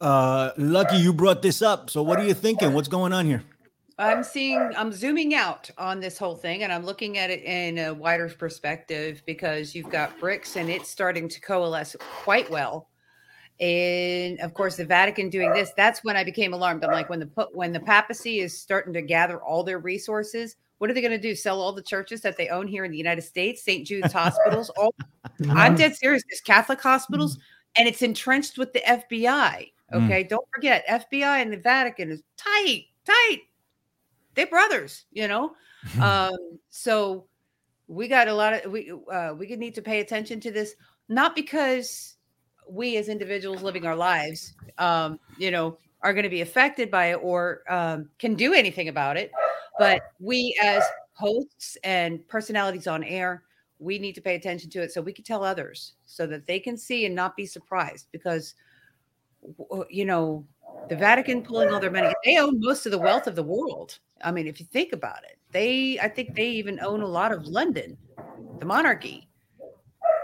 Uh, Lucky, you brought this up. So what are you thinking? What's going on here? I'm seeing, I'm zooming out on this whole thing and I'm looking at it in a wider perspective because you've got BRICS and it's starting to coalesce quite well. And of course, the Vatican doing this, that's when I became alarmed. I'm like, when the when the papacy is starting to gather all their resources, what are they going to do? Sell all the churches that they own here in the United States, St. Jude's hospitals? All I'm dead serious. It's Catholic hospitals, and it's entrenched with the FBI. Okay, mm. don't forget, FBI and the Vatican is tight, tight. They're brothers, you know. um, so we got a lot of we uh, we need to pay attention to this, not because we as individuals living our lives, um, you know, are going to be affected by it or um, can do anything about it, but we as hosts and personalities on air, we need to pay attention to it so we can tell others so that they can see and not be surprised because you know the Vatican pulling all their money. They own most of the wealth of the world. I mean, if you think about it, they I think they even own a lot of London, the monarchy.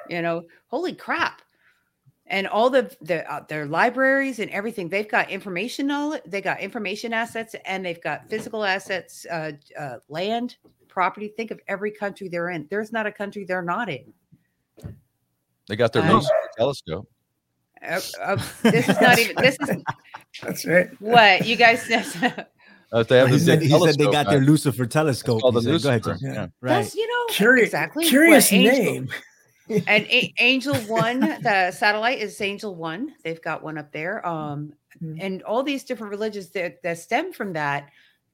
You know, holy crap. And all the, the uh, their libraries and everything, they've got information knowledge, they got information assets, and they've got physical assets, uh, uh, land, property. Think of every country they're in. There's not a country they're not in. They got their um, telescope. Uh, uh, this is not even. This is. That's right. What you guys? Uh, they have he, said, he said, they got right? their Lucifer telescope. the said, Lucifer. Go ahead, yeah. Right. That's, you know, curious, exactly. Curious name. and A- Angel One, the satellite is Angel One. They've got one up there. Um, mm-hmm. and all these different religions that, that stem from that.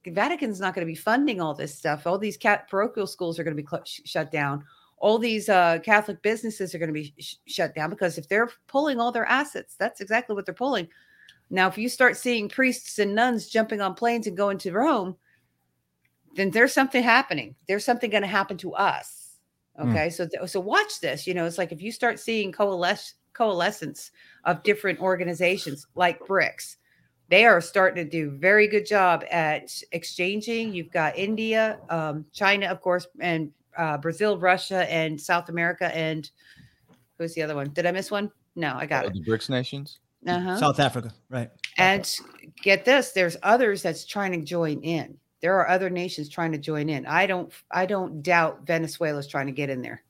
Vatican's not going to be funding all this stuff. All these cat parochial schools are going to be cl- sh- shut down. All these uh, Catholic businesses are going to be sh- shut down because if they're pulling all their assets, that's exactly what they're pulling. Now, if you start seeing priests and nuns jumping on planes and going to Rome, then there's something happening. There's something going to happen to us. Okay, mm. so th- so watch this. You know, it's like if you start seeing coalesce coalescence of different organizations like BRICS. They are starting to do very good job at exchanging. You've got India, um, China, of course, and uh, Brazil, Russia, and South America, and who's the other one? Did I miss one? No, I got Uh, it. the BRICS nations. Uh-huh. South Africa, right? And get this, there's others that's trying to join in. There are other nations trying to join in. I don't I don't doubt Venezuela's trying to get in there.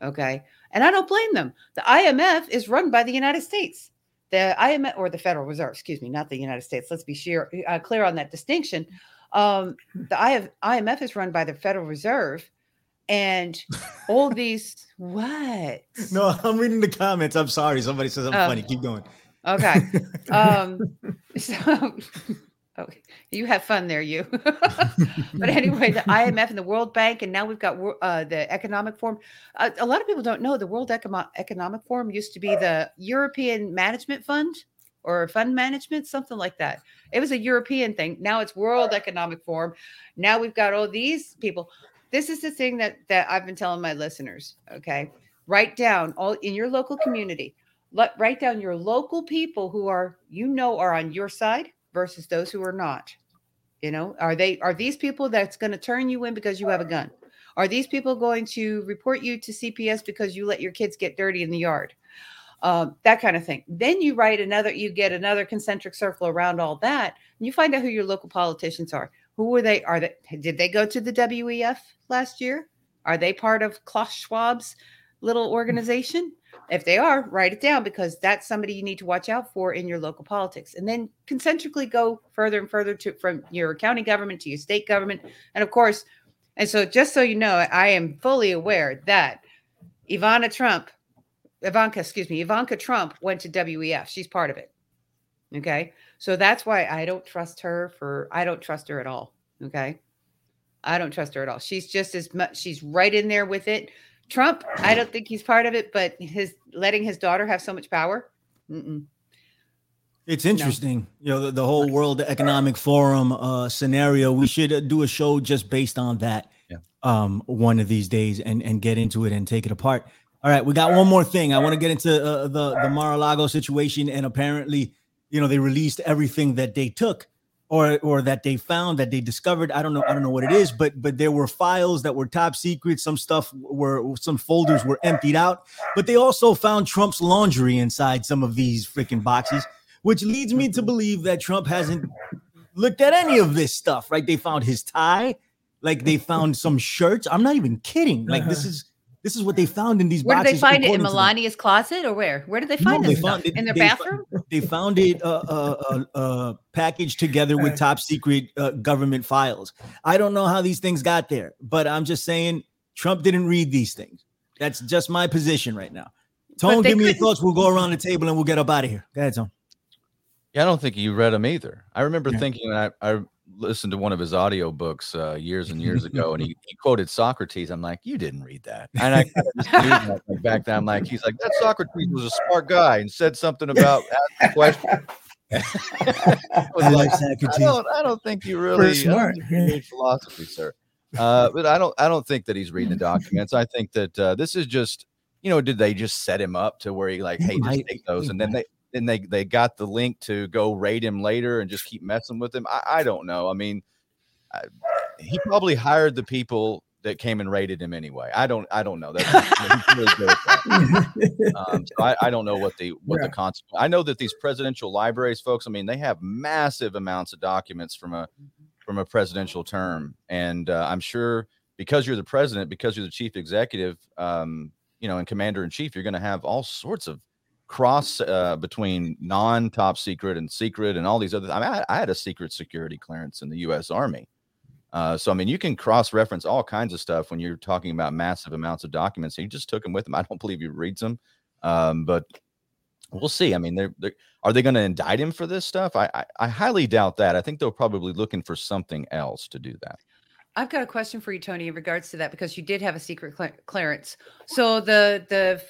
Okay? And I don't blame them. The IMF is run by the United States. The IMF or the Federal Reserve, excuse me, not the United States. Let's be sure, uh, clear on that distinction. Um, the IMF is run by the Federal Reserve, and all these what? No, I'm reading the comments. I'm sorry. Somebody says I'm Oh. funny. Keep going. Okay. Um, so okay, you have fun there, you. but anyway, the IMF and the World Bank, and now we've got uh, the Economic Forum. Uh, a lot of people don't know the World Econo- Economic Forum used to be the European Management Fund or Fund Management, something like that. It was a European thing. Now it's World Economic Forum. Now we've got all these people. This is the thing that that I've been telling my listeners. Okay, write down all in your local community let write down your local people who are you know are on your side versus those who are not. You know are they are these people that's going to turn you in because you have a gun? Are these people going to report you to cps because you let your kids get dirty in the yard? Um, that kind of thing. Then you write another you get another concentric circle around all that and you find out who your local politicians are who were they are they did they go to the wef last year are they part of klaus schwab's little organization if they are, write it down because that's somebody you need to watch out for in your local politics. And then concentrically go further and further to from your county government to your state government. And of course, and so just so you know, I am fully aware that Ivana Trump, Ivanka, excuse me, Ivanka Trump went to WEF. She's part of it. Okay. So that's why I don't trust her for I don't trust her at all. Okay. I don't trust her at all. She's just as much she's right in there with it. Trump, I don't think he's part of it, but his letting his daughter have so much power. Mm-mm. It's interesting, you know, the, the whole World Economic Forum uh, scenario. We should uh, do a show just based on that, Yeah. um, one of these days, and and get into it and take it apart. All right, we got one more thing. I want to get into uh, the the Mar-a-Lago situation, and apparently, you know, they released everything that they took, or or that they found, that they discovered. I don't know, I don't know what it is, but but there were files that were top secret. Some stuff were some folders were emptied out, but they also found Trump's laundry inside some of these freaking boxes which leads me to mm-hmm. believe that Trump hasn't looked at any of this stuff, right? They found his tie, like they found some shirts. I'm not even kidding. Like this uh-huh. is this is what they found in these Where did they find it in according to them. Melania's closet or where? Where did they No, find they this found stuff? it- in their they fo- bathroom? They found it uh, uh, uh, uh, packaged together with top secret uh, government files. I don't know how these things got there, but I'm just saying Trump didn't read these things. That's just my position right now. Tone, give me your thoughts. We'll go around the table and we'll get up out of here. Go ahead, Tone. Yeah, I don't think you read them either. I remember Yeah. thinking I, I listened to one of his audiobooks uh, years and years ago, and he, he quoted Socrates. I'm like, you didn't read that. And I kind of that, back then. I'm like, he's like, that Socrates was a smart guy and said something about asking questions. I I like, I don't, I don't think you really smart, think you yeah. read philosophy, sir. Uh, but I don't, I don't think that he's reading the documents. I think that uh, this is just, you know, did they just set him up to where he like, He hey, just take those, and then they, then they, they got the link to go raid him later and just keep messing with him. I, I don't know. I mean, I, he probably hired the people that came and raided him anyway. I don't, I don't know. That's that. Um, so I, I don't know what the what the consequence. I know that these presidential libraries, folks. I mean, they have massive amounts of documents from a from a presidential term, and uh, I'm sure because you're the president, because you're the chief executive, um, you know, and commander in chief, you're going to have all sorts of cross uh, between non top secret and secret and all these other. I mean, I, I had a secret security clearance in the U.S. Army. Uh, so I mean, you can cross-reference all kinds of stuff when you're talking about massive amounts of documents. He just took them with him. I don't believe he reads them, um, but we'll see. I mean, they're, they're are they going to indict him for this stuff? I, I I highly doubt that. I think they're probably looking for something else to do that. I've got a question for you, Tony, in regards to that because you did have a secret cle- clearance. So the the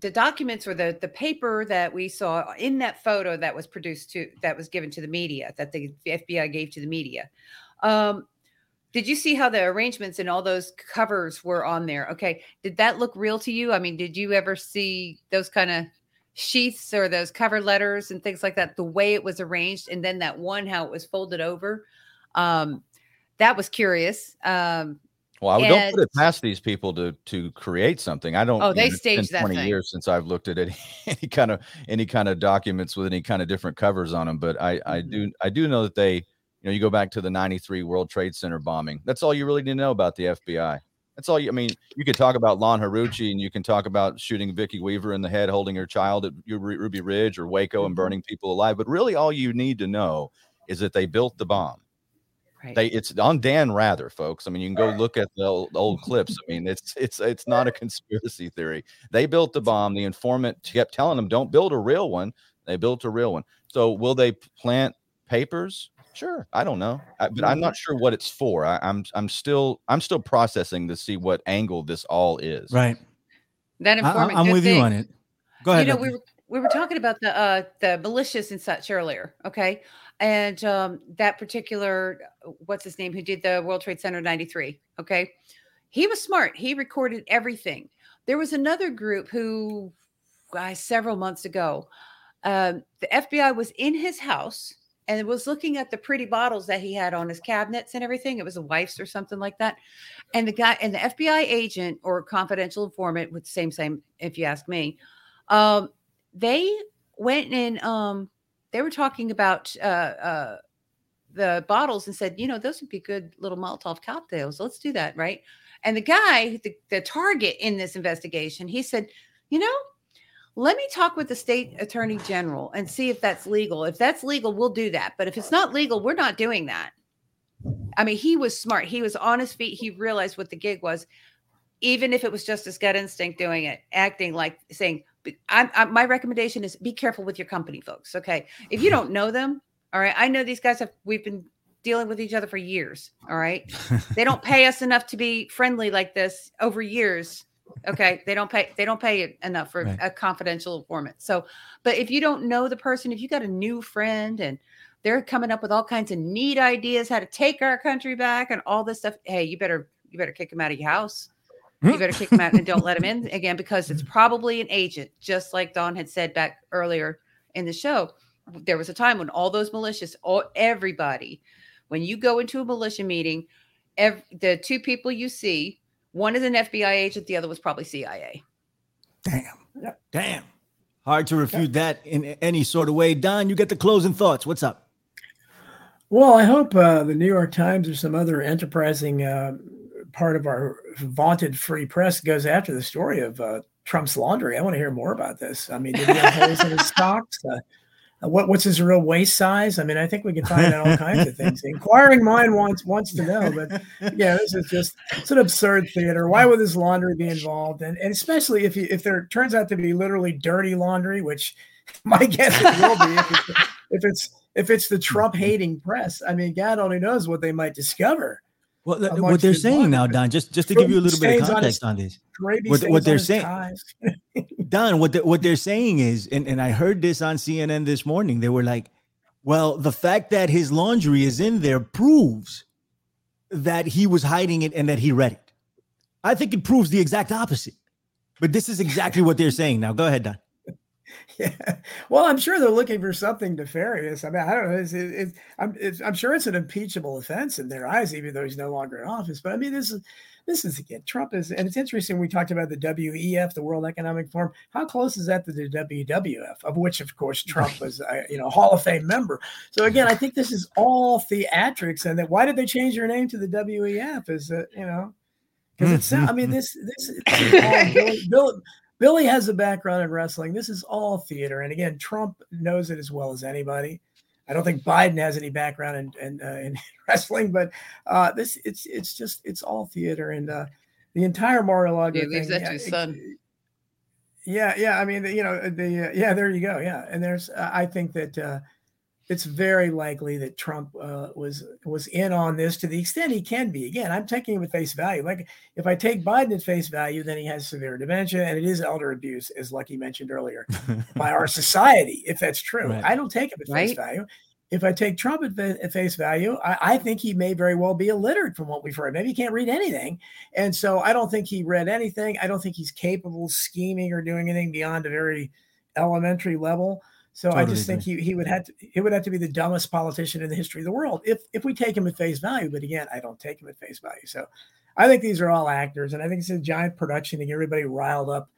the documents or the the paper that we saw in that photo that was produced to that was given to the media that the FBI gave to the media. Um, did you see how the arrangements and all those covers were on there? Okay, did that look real to you? I mean, did you ever see those kind of sheaths or those cover letters and things like that, the way it was arranged, and then that one how it was folded over, um, that was curious. Um, Well, I don't put it past these people to to create something. I don't. Oh, you they know, it's been staged that Twenty thing. years since I've looked at any, any kind of any kind of documents with any kind of different covers on them. But I I Mm-hmm. do I do know that they you know you go back to the '93 World Trade Center bombing. That's all you really need to know about the FBI. That's all you. I mean, you could talk about Lon Horiuchi and you can talk about shooting Vicki Weaver in the head, holding her child at Ruby Ridge or Waco Mm-hmm. and burning people alive. But really, all you need to know is that they built the bomb. Right. They it's on Dan Rather, folks. I mean, you can go look at the old, old clips. I mean, it's it's it's not a conspiracy theory. They built the bomb. The informant kept telling them, "Don't build a real one." They built a real one. So will they plant papers? Sure. I don't know, I, but I'm not sure what it's for. I, I'm I'm still I'm still processing to see what angle this all is. Right. that informant. I, informant. am good with you on it. Go ahead. you know, we were we were talking about the uh the malicious and such earlier, okay? And um that particular uh, what's his name who did the World Trade Center 93, okay? He was smart. He recorded everything. There was another group who guys several months ago um the FBI was in his house and was looking at the pretty bottles that he had on his cabinets and everything. It was a wife's or something like that. And the guy and the FBI agent or confidential informant with the same same if you ask me um they went and um they were talking about uh uh the bottles and said you know those would be good little molotov cocktails. Let's do that right? And the guy the, the target in this investigation he said you know let me talk with the state attorney general and see if that's legal. If that's legal we'll do that. But if it's not legal we're not doing that. I mean he was smart. He was on his feet. He realized what the gig was even if it was just his gut instinct doing it, acting like saying, "But I'm, i my recommendation is be careful with your company, folks. Okay. If you don't know them, all right, I know these guys have, we've been dealing with each other for years. All right. they don't pay us enough to be friendly like this over years. Okay. They don't pay, they don't pay enough for Right. a confidential informant. So, but if you don't know the person, if you got a new friend and they're coming up with all kinds of neat ideas how to take our country back and all this stuff, hey, you better, you better kick them out of your house you better kick them out and don't let them in again because it's probably an agent, just like Don had said back earlier in the show. There was a time when all those malicious, all everybody, when you go into a militia meeting, ev- the two people you see, one is an FBI agent, the other was probably CIA. Damn. Damn. Hard to refute that in any sort of way. Don, you get the closing thoughts. What's up? Well, I hope uh, the New York Times or some other enterprising uh, part of our vaunted free press goes after the story of uh, Trump's laundry. I want to hear more about this. I mean, did he have holes in his socks? Uh, uh, what, what's his real waist size? I mean, I think we can find out all kinds of things. The inquiring mind wants wants to know, but yeah, this is just it's an absurd theater. Why would this laundry be involved? And, and especially if you, if there turns out to be literally dirty laundry, which my guess it will be if it's if it's, if it's the Trump hating press. I mean, God only knows what they might discover. Well, what they're saying now. Don, just just to give you a little bit of Stains on his- context on this, What- what they're saying- Don, what they, what they're saying is, and, and I heard this on CNN this morning. They were like, "Well, the fact that his laundry is in there proves that he was hiding it and that he read it." I think it proves the exact opposite. But this is exactly what they're saying now. Go ahead, Don. Yeah. Well, I'm sure they're looking for something nefarious. I mean, I don't know. It's, it's, I'm, it's, I'm sure it's an impeachable offense in their eyes, even though he's no longer in office. But I mean, this is this is again, Trump is, and it's interesting. We talked about the WEF, the World Economic Forum. How close is that to the WWF, of which, of course, Trump was, a, you know, Hall of Fame member. So again, I think this is all theatrics. And that why did they change their name to the WEF? Is that you know, because hmm, it's, hmm, I mean, hmm. this this is all Billy, Bill, Billy has a background in wrestling. This is all theater, and again, Trump knows it as well as anybody. I don't think Biden has any background in in, uh, in wrestling, but uh, this it's it's just it's all theater, and uh, the entire Mar-a-Lago He leaves thing, that to yeah, his son. yeah, yeah. I mean, you know, the uh, yeah. There you go. Yeah, and there's. Uh, I think that uh, it's very likely that Trump uh, was was in on this to the extent he can be. Again, I'm taking him at face value. Like if I take Biden at face value, then he has severe dementia, and it is elder abuse, as Lucky mentioned earlier, by our society. If that's true, Right. I don't take him at face value. If I take Trump at, at face value, I, I think he may very well be illiterate from what we've heard. Maybe he can't read anything. And so I don't think he read anything. I don't think he's capable of scheming or doing anything beyond a very elementary level. So I Totally just think he, he would have to he would have to be the dumbest politician in the history of the world if if we take him at face value. But again, I don't take him at face value. So I think these are all actors, and I think it's a giant production to get everybody riled up.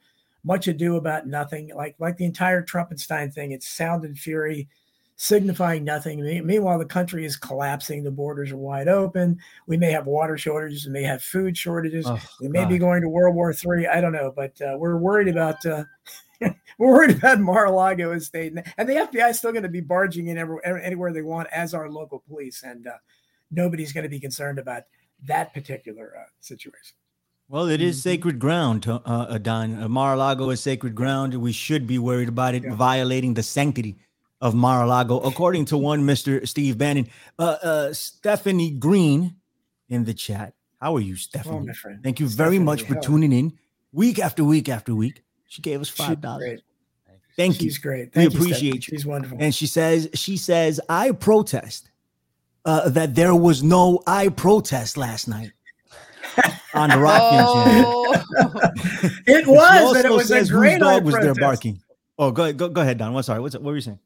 Much ado about nothing, like like the entire Trumpenstein thing. It's sound and fury, signifying nothing. Meanwhile, the country is collapsing. The borders are wide open. We may have water shortages. We may have food shortages. Oh, we may be going to World War Three. I don't know, but uh, we're worried about. Uh, we're worried about Mar-a-Lago estate, and, and the FBI is still going to be barging in every, anywhere they want as our local police, and uh, nobody's going to be concerned about that particular uh, situation. Well, it is Mhm. sacred ground, uh, uh, Don. Uh, Mar-a-Lago is sacred ground. We should be worried about it Yeah. violating the sanctity of Mar-a-Lago, according to one Mister Steve Bannon. Uh, uh, Stephanie Green in the chat. How are you, Oh, Stephanie? my friend. Thank you very much for tuning in week after week after week. She gave us five dollars. great. Thank you. She's great. We you, appreciate Stephanie. you. She's wonderful. And she says, she says, I protest uh, that there was no I protest last night on the Rock channel. Oh, it was, also and it was a says whose great dog eye was there barking. Oh, go ahead, go, go ahead, Don. What's sorry? What's what were you saying?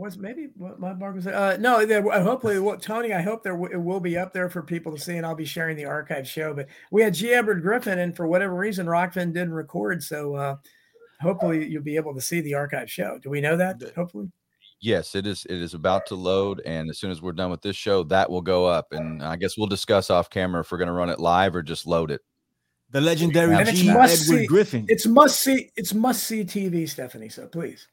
Was maybe what my bark was? Uh, no, there, uh, hopefully, what Tony. I hope there w- it will be up there for people to see, and I'll be sharing the archive show. But we had G. Edward Griffin, and for whatever reason, Rokfin didn't record. So uh, hopefully, you'll be able to see the archive show. Do we know that? Hopefully, Yes, it is. It is about to load, and as soon as we're done with this show, that will go up. And I guess we'll discuss off camera if we're going to run it live or just load it. The legendary G. Edward see- Griffin. it's must see. It's must see TV, Stephanie. So please.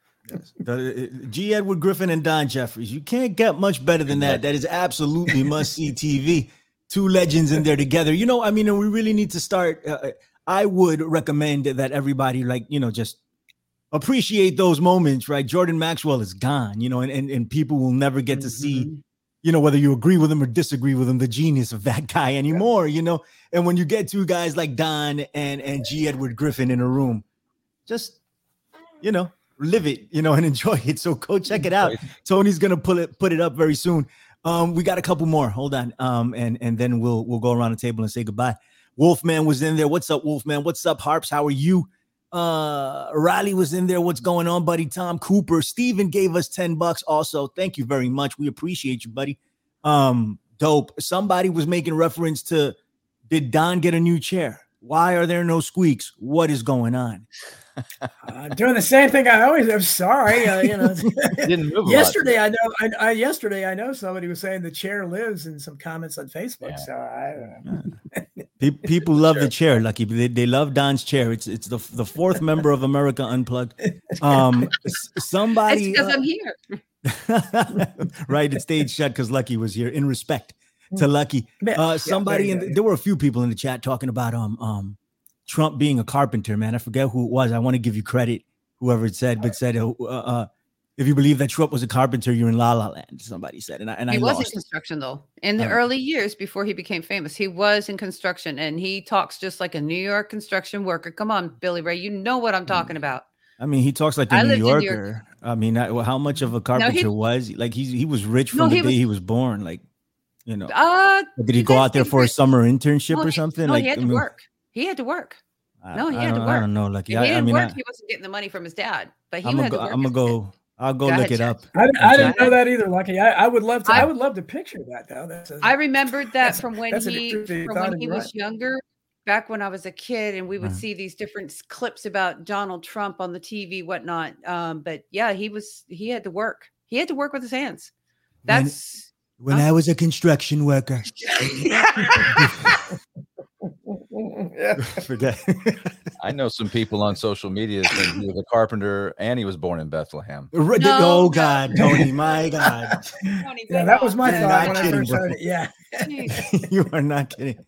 The, uh, G. Edward Griffin and Don Jeffries. You can't get much better than that. That is absolutely must see TV. Two legends in there together. You know, I mean, and we really need to start. Uh, I would recommend that everybody, like, you know, just appreciate those moments, right? Jordan Maxwell is gone, you know, and, and, and people will never get to see, Mhm. you know, whether you agree with him or disagree with him, the genius of that guy anymore, you know. And when you get two guys like Don and and G. Edward Griffin in a room, just you know, live it, you know, and enjoy it. So go check it out. Tony's gonna put it put it up very soon. Um, we got a couple more. Hold on. Um, and and then we'll we'll go around the table and say goodbye. Wolfman was in there. What's up, Wolfman? What's up, Harps? How are you? Uh Riley was in there. What's going on, buddy? Tom Cooper. Steven gave us 10 bucks also. Thank you very much. We appreciate you, buddy. Um, dope. Somebody was making reference to did Don get a new chair? Why are there no squeaks? What is going on? I'm doing the same thing I always. I'm sorry. Uh, you know, Didn't move yesterday I know. I, I yesterday I know somebody was saying the chair lives in some comments on Facebook. Yeah. So I, Pe- People love the chair, Lucky. They, they love Don's chair. It's it's the the fourth member of America Unplugged. Um, s- that's somebody because uh, I'm here. right, it stayed shut because Lucky was here. In respect to Lucky, Yeah, uh, yeah, somebody there in the, there were a few people in the chat talking about um um Trump being a carpenter. Man, I forget who it was. I want to give you credit, whoever it said, but said uh, uh, if you believe that Trump was a carpenter, you're in La La Land. Somebody said, and I and He I was in construction though. In the Oh. early years before he became famous, he was in construction and he talks just like a New York construction worker. Come on, Billy Ray, you know what I'm Mm. talking about. I mean, he talks like a New in New York. Yorker. I mean, I, well, how much of a he- carpenter was he? Like he's he was rich from No, the he day was- he was born. Like, you know, Uh did he go out there for a summer internship no, or he- something? No, like, he had I to mean, work. He had to work. I- No, he I had to don't- I don't know. Like, If I, he I didn't mean, work, I, he wasn't getting the money from his dad. But he I'm had gonna go. to work. I'm gonna as a kid. go. I'll go, Go look ahead, it up. I, I didn't know that either. Lucky, I, I would love to. I, I- would love to picture that though. That's a, I remembered that from when he from when he was right. younger, back when I was a kid, and we would Right. see these different clips about Donald Trump on the TV, whatnot. Um, but yeah, he was he had to work. He had to work with his hands. That's When Huh? I was a construction worker, yeah. forget. I know some people on social media that he was a carpenter and he was born in Bethlehem. No, oh no. God, Tony, my God, yeah, that was my thought not when I first heard it. Yeah. you are not kidding.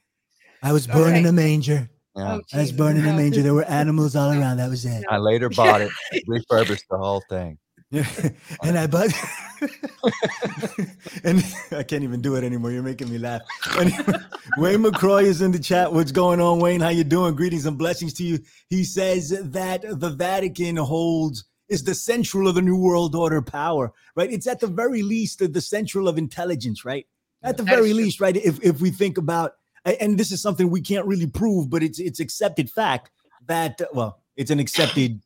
I was born in a manger. Yeah. Oh, I was born in a manger. There were animals all around. That was it. I later bought it, refurbished the whole thing. Yeah, and I but and I can't even do it anymore. You're making me laugh. Anyway, Wayne McCroy is in the chat. What's going on, Wayne? How you doing? Greetings and blessings to you. He says that the Vatican holds is the central of the New World Order power, right? It's at the very least the central of intelligence, right? At the very least, right? If if we think about and this is something we can't really prove, but it's it's accepted fact that well, it's an accepted,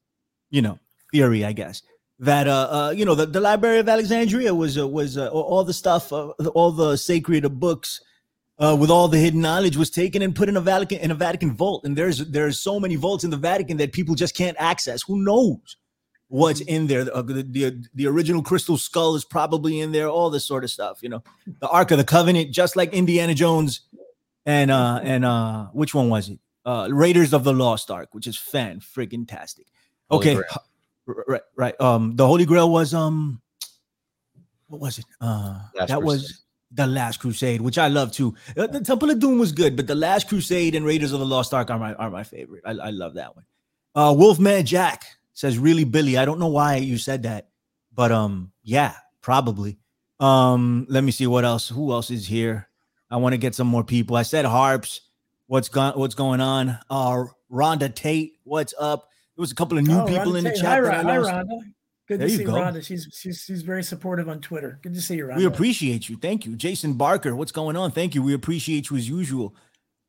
you know, theory, I guess, that uh, uh you know the, the Library of Alexandria was uh, was uh, all the stuff, uh, all the sacred books. Uh, with all the hidden knowledge was taken and put in a Vatican in a Vatican vault, and there's there's so many vaults in the Vatican that people just can't access. Who knows what's in there? Uh, the, the the original crystal skull is probably in there. All this sort of stuff, you know. The Ark of the Covenant, just like Indiana Jones, and uh and uh which one was it? Uh Raiders of the Lost Ark, which is fan friggin' tastic. Okay, right, right. Um, the Holy Grail was um, what was it? Uh, Last that was the Last Crusade, which I love too. Uh, the Temple of Doom was good, but the Last Crusade and Raiders of the Lost Ark are my are my favorite. I, I love that one. Uh, Wolfman Jack says, "Really, Billy? I don't know why you said that, but um, yeah, probably. Um, let me see what else. Who else is here? I want to get some more people. I said harps. What's gone? What's going on? Uh, Rhonda Tate. What's up? There was a couple of new Oh, people Rhonda in the chat. Hi, that I hi. Rhonda. Good There to see go. Rhonda. She's she's she's very supportive on Twitter. Good to see you, Rhonda. We appreciate you. Thank you. Jason Barker, what's going on? Thank you. We appreciate you as usual.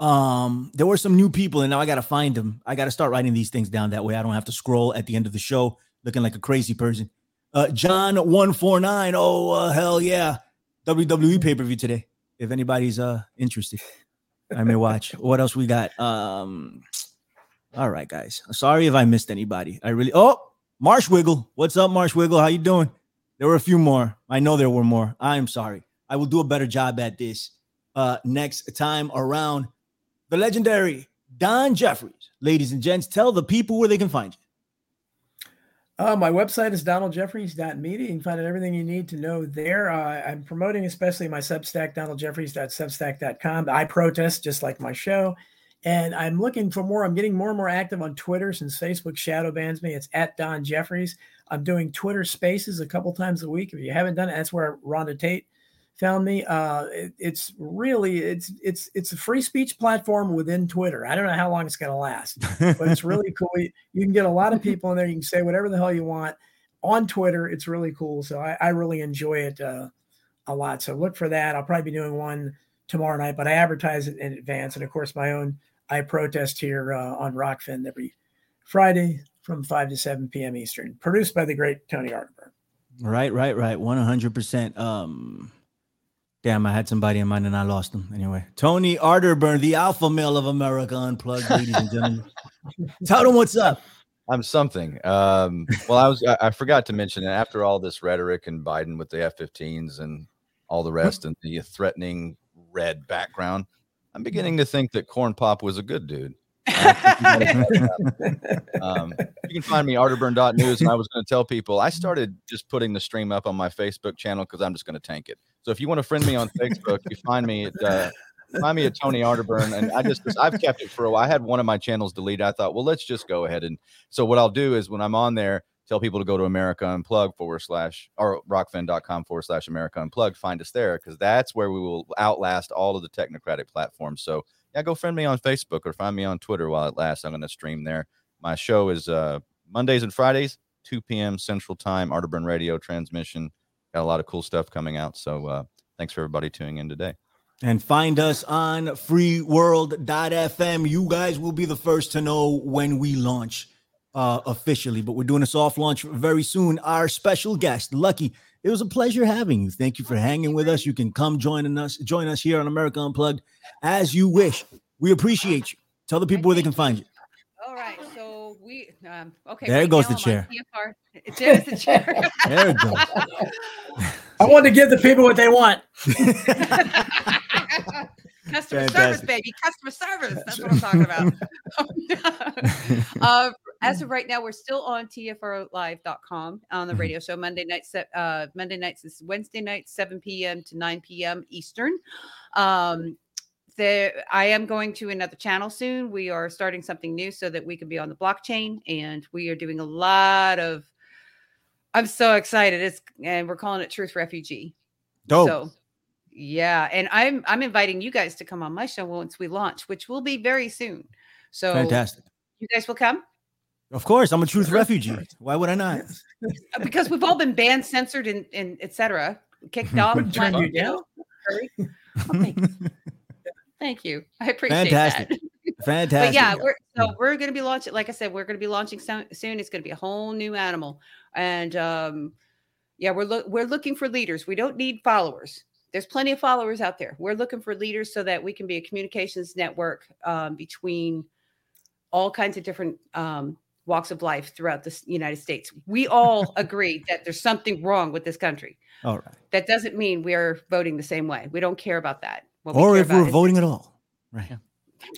Um, there were some new people, and now I gotta find them. I gotta start writing these things down that way I don't have to scroll at the end of the show looking like a crazy person. Uh John 149. Oh uh, hell yeah. WWE pay-per-view today. If anybody's uh interested, I may watch. What else we got? Um all right, guys. Sorry if I missed anybody. I really oh Marsh Wiggle. What's up, Marsh Wiggle? How you doing? There were a few more. I know there were more. I am sorry. I will do a better job at this uh next time around. The legendary Don Jeffries, ladies and gents, tell the people where they can find you. Uh, my website is donaldjeffries.media. You can find out everything you need to know there. Uh, I'm promoting especially my Substack, donaldjeffries.substack.com. I protest just like my show. And I'm looking for more. I'm getting more and more active on Twitter since Facebook shadow bans me. It's at Don Jeffries. I'm doing Twitter spaces a couple times a week. If you haven't done it, that's where Rhonda Tate found me. Uh, it- it's really it's it's it's a free speech platform within Twitter. I don't know how long it's going to last but it's really cool. You you can get a lot of people in there. You can say whatever the hell you want on Twitter. It's really cool. So I, I really enjoy it uh, a lot. So look for that. I'll probably be doing one tomorrow night, but I advertise it in advance. And of course, my own I protest here uh, on Rokfin every Friday from 5 to 7 p.m. Eastern, produced by the great Tony Arterburn. Right, right, right. 100%. Um, damn, I had somebody in mind and I lost them. Anyway, Tony Arterburn, the alpha male of America Unplugged, ladies and gentlemen. Tell them what's up. I'm something. Um, well, I was I, I forgot to mention that after all this rhetoric and Biden with the F-15s and all the rest and the threatening red background, I'm beginning to think that Corn Pop was a good dude. um, you can find me arterburn.news, and I was going to tell people I started just putting the stream up on my Facebook channel because I'm just going to tank it. So if you want to friend me on Facebook, you find me at uh, find me at Tony Arterburn, and I just I've kept it for a while. I had one of my channels deleted. I thought, well, let's just go ahead and so what I'll do is when I'm on there, tell people to go to America Unplugged forward slash or rokfin.com forward slash America Unplugged. Find us there because that's where we will outlast all of the technocratic platforms. So yeah, go friend me on Facebook or find me on Twitter while it lasts. I'm going to stream there. My show is uh, Mondays and Fridays, 2 p.m. Central Time, Arterburn Radio transmission. Got a lot of cool stuff coming out. So uh, thanks for everybody tuning in today. And find us on freeworld.fm. You guys will be the first to know when we launch uh, officially, but we're doing a soft launch very soon. Our special guest, Lucky, it was a pleasure having you. Thank you for hanging with us. You can come join us, join us here on America Unplugged as you wish. We appreciate you. Tell the people where they can find you. All right, so we um okay. There right goes the I'm chair. TFR. There's the chair. There it goes. I want to give the people what they want. Customer service, baby. Customer service. That's what I'm talking about. uh, as of right now, we're still on tfrlive.com on the Mhm. radio show. Monday nights, uh, Monday nights is Wednesday nights, 7 p.m. to 9 p.m. Eastern. Um, there, I am going to another channel soon. We are starting something new so that we can be on the blockchain, and we are doing a lot of. I'm so excited! It's and we're calling it Truth Refugee. Dope. So, yeah, and I'm I'm inviting you guys to come on my show once we launch, which will be very soon. So, Fantastic. you guys will come Of course, I'm a truth refugee. Why would I not? Uh, because we've all been banned, censored, and and etc. Kicked off. You know. Oh, thank, thank you. I appreciate Fantastic. that. Fantastic. But yeah, we're So we're going to be launching, like I said, we're going to be launching so- soon. It's going to be a whole new animal, and um, yeah, we're loo- we're looking for leaders. We don't need followers. There's plenty of followers out there. We're looking for leaders so that we can be a communications network um, between all kinds of different um, walks of life throughout the United States. We all agree that there's something wrong with this country. All right. That doesn't mean we're voting the same way. We don't care about that. What Or care if we're voting at all. Right.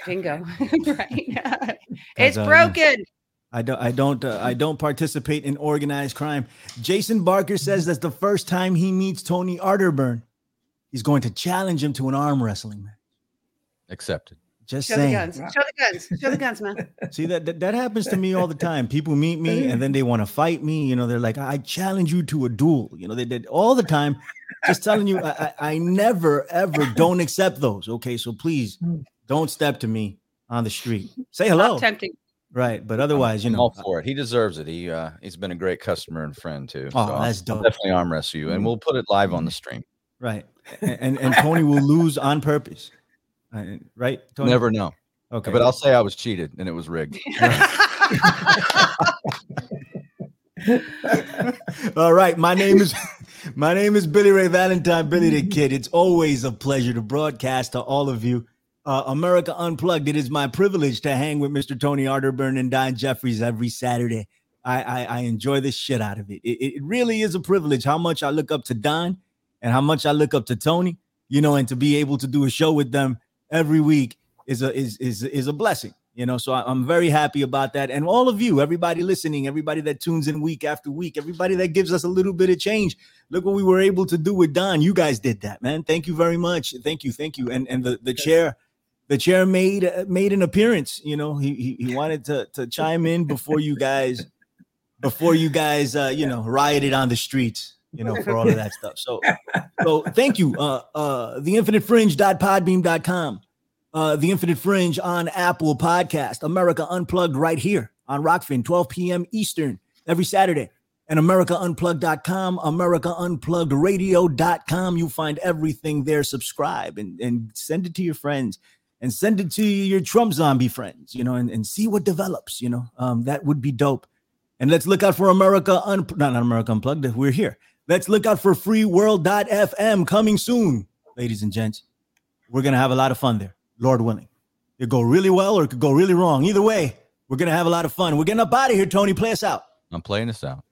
bingo, right? It's um, broken. I don't. I don't. Uh, I don't participate in organized crime. Jason Barker says that's the first time he meets Tony Arterburn. He's going to challenge him to an arm wrestling match. Accepted. Just Show the guns. Show the guns. Show the guns, man. See that, that that happens to me all the time. People meet me and then they want to fight me. You know, they're like, "I challenge you to a duel." You know, they did all the time. Just telling you, I, I, I never ever don't accept those. Okay, so please mm. don't step to me on the street. Say hello, Not tempting. right? But otherwise, you I'm know, all for it. He deserves it. He uh, he's been a great customer and friend too. Oh, I'll- that's I'll dope. definitely arm wrestle you, and mm-hmm. we'll put it live on the mm-hmm. stream. right? And and, and Tony will lose on purpose, Right? Tony? Never know. Okay, But I'll say I was cheated and it was rigged. All right, my name is my name is Billy Ray Valentine, Billy the Kid. It's always a pleasure to broadcast to all of you. Uh, America Unplugged. It is my privilege to hang with Mr. Tony Arterburn and Don Jeffries every Saturday. I, I, I enjoy the shit out of it. it. It really is a privilege how much I look up to Don and how much I look up to Tony. You know, and to be able to do a show with them every week is a is is is a blessing. You know, so I- I'm very happy about that. And all of you, everybody listening, everybody that tunes in week after week, everybody that gives us a little bit of change. Look what we were able to do with Don. You guys did that, man. Thank you very much. Thank you, thank you. And and the the chair, the chair made made an appearance. You know, he he, he wanted to to chime in before you guys before you guys uh, you know rioted on the streets. You know, for all of that stuff. So so thank you. Uh uh the infinitefringe.podbean.com uh, The Infinite Fringe on Apple Podcast, America Unplugged right here on Rokfin, 12 p.m. Eastern every Saturday. And AmericaUnplugged.com, AmericaUnpluggedRadio.com. You'll find everything there. Subscribe and, and send it to your friends and send it to your Trump zombie friends, you know, and, and see what develops, you know. Um, that would be dope. And let's look out for America Unplugged, not America Unplugged. We're here. Let's look out for freeworld.fm coming soon, ladies and gents. We're going to have a lot of fun there. Lord willing. It could go really well or it could go really wrong. Either way, we're gonna have a lot of fun. We're getting up out of here, Tony. Play us out. I'm playing this out.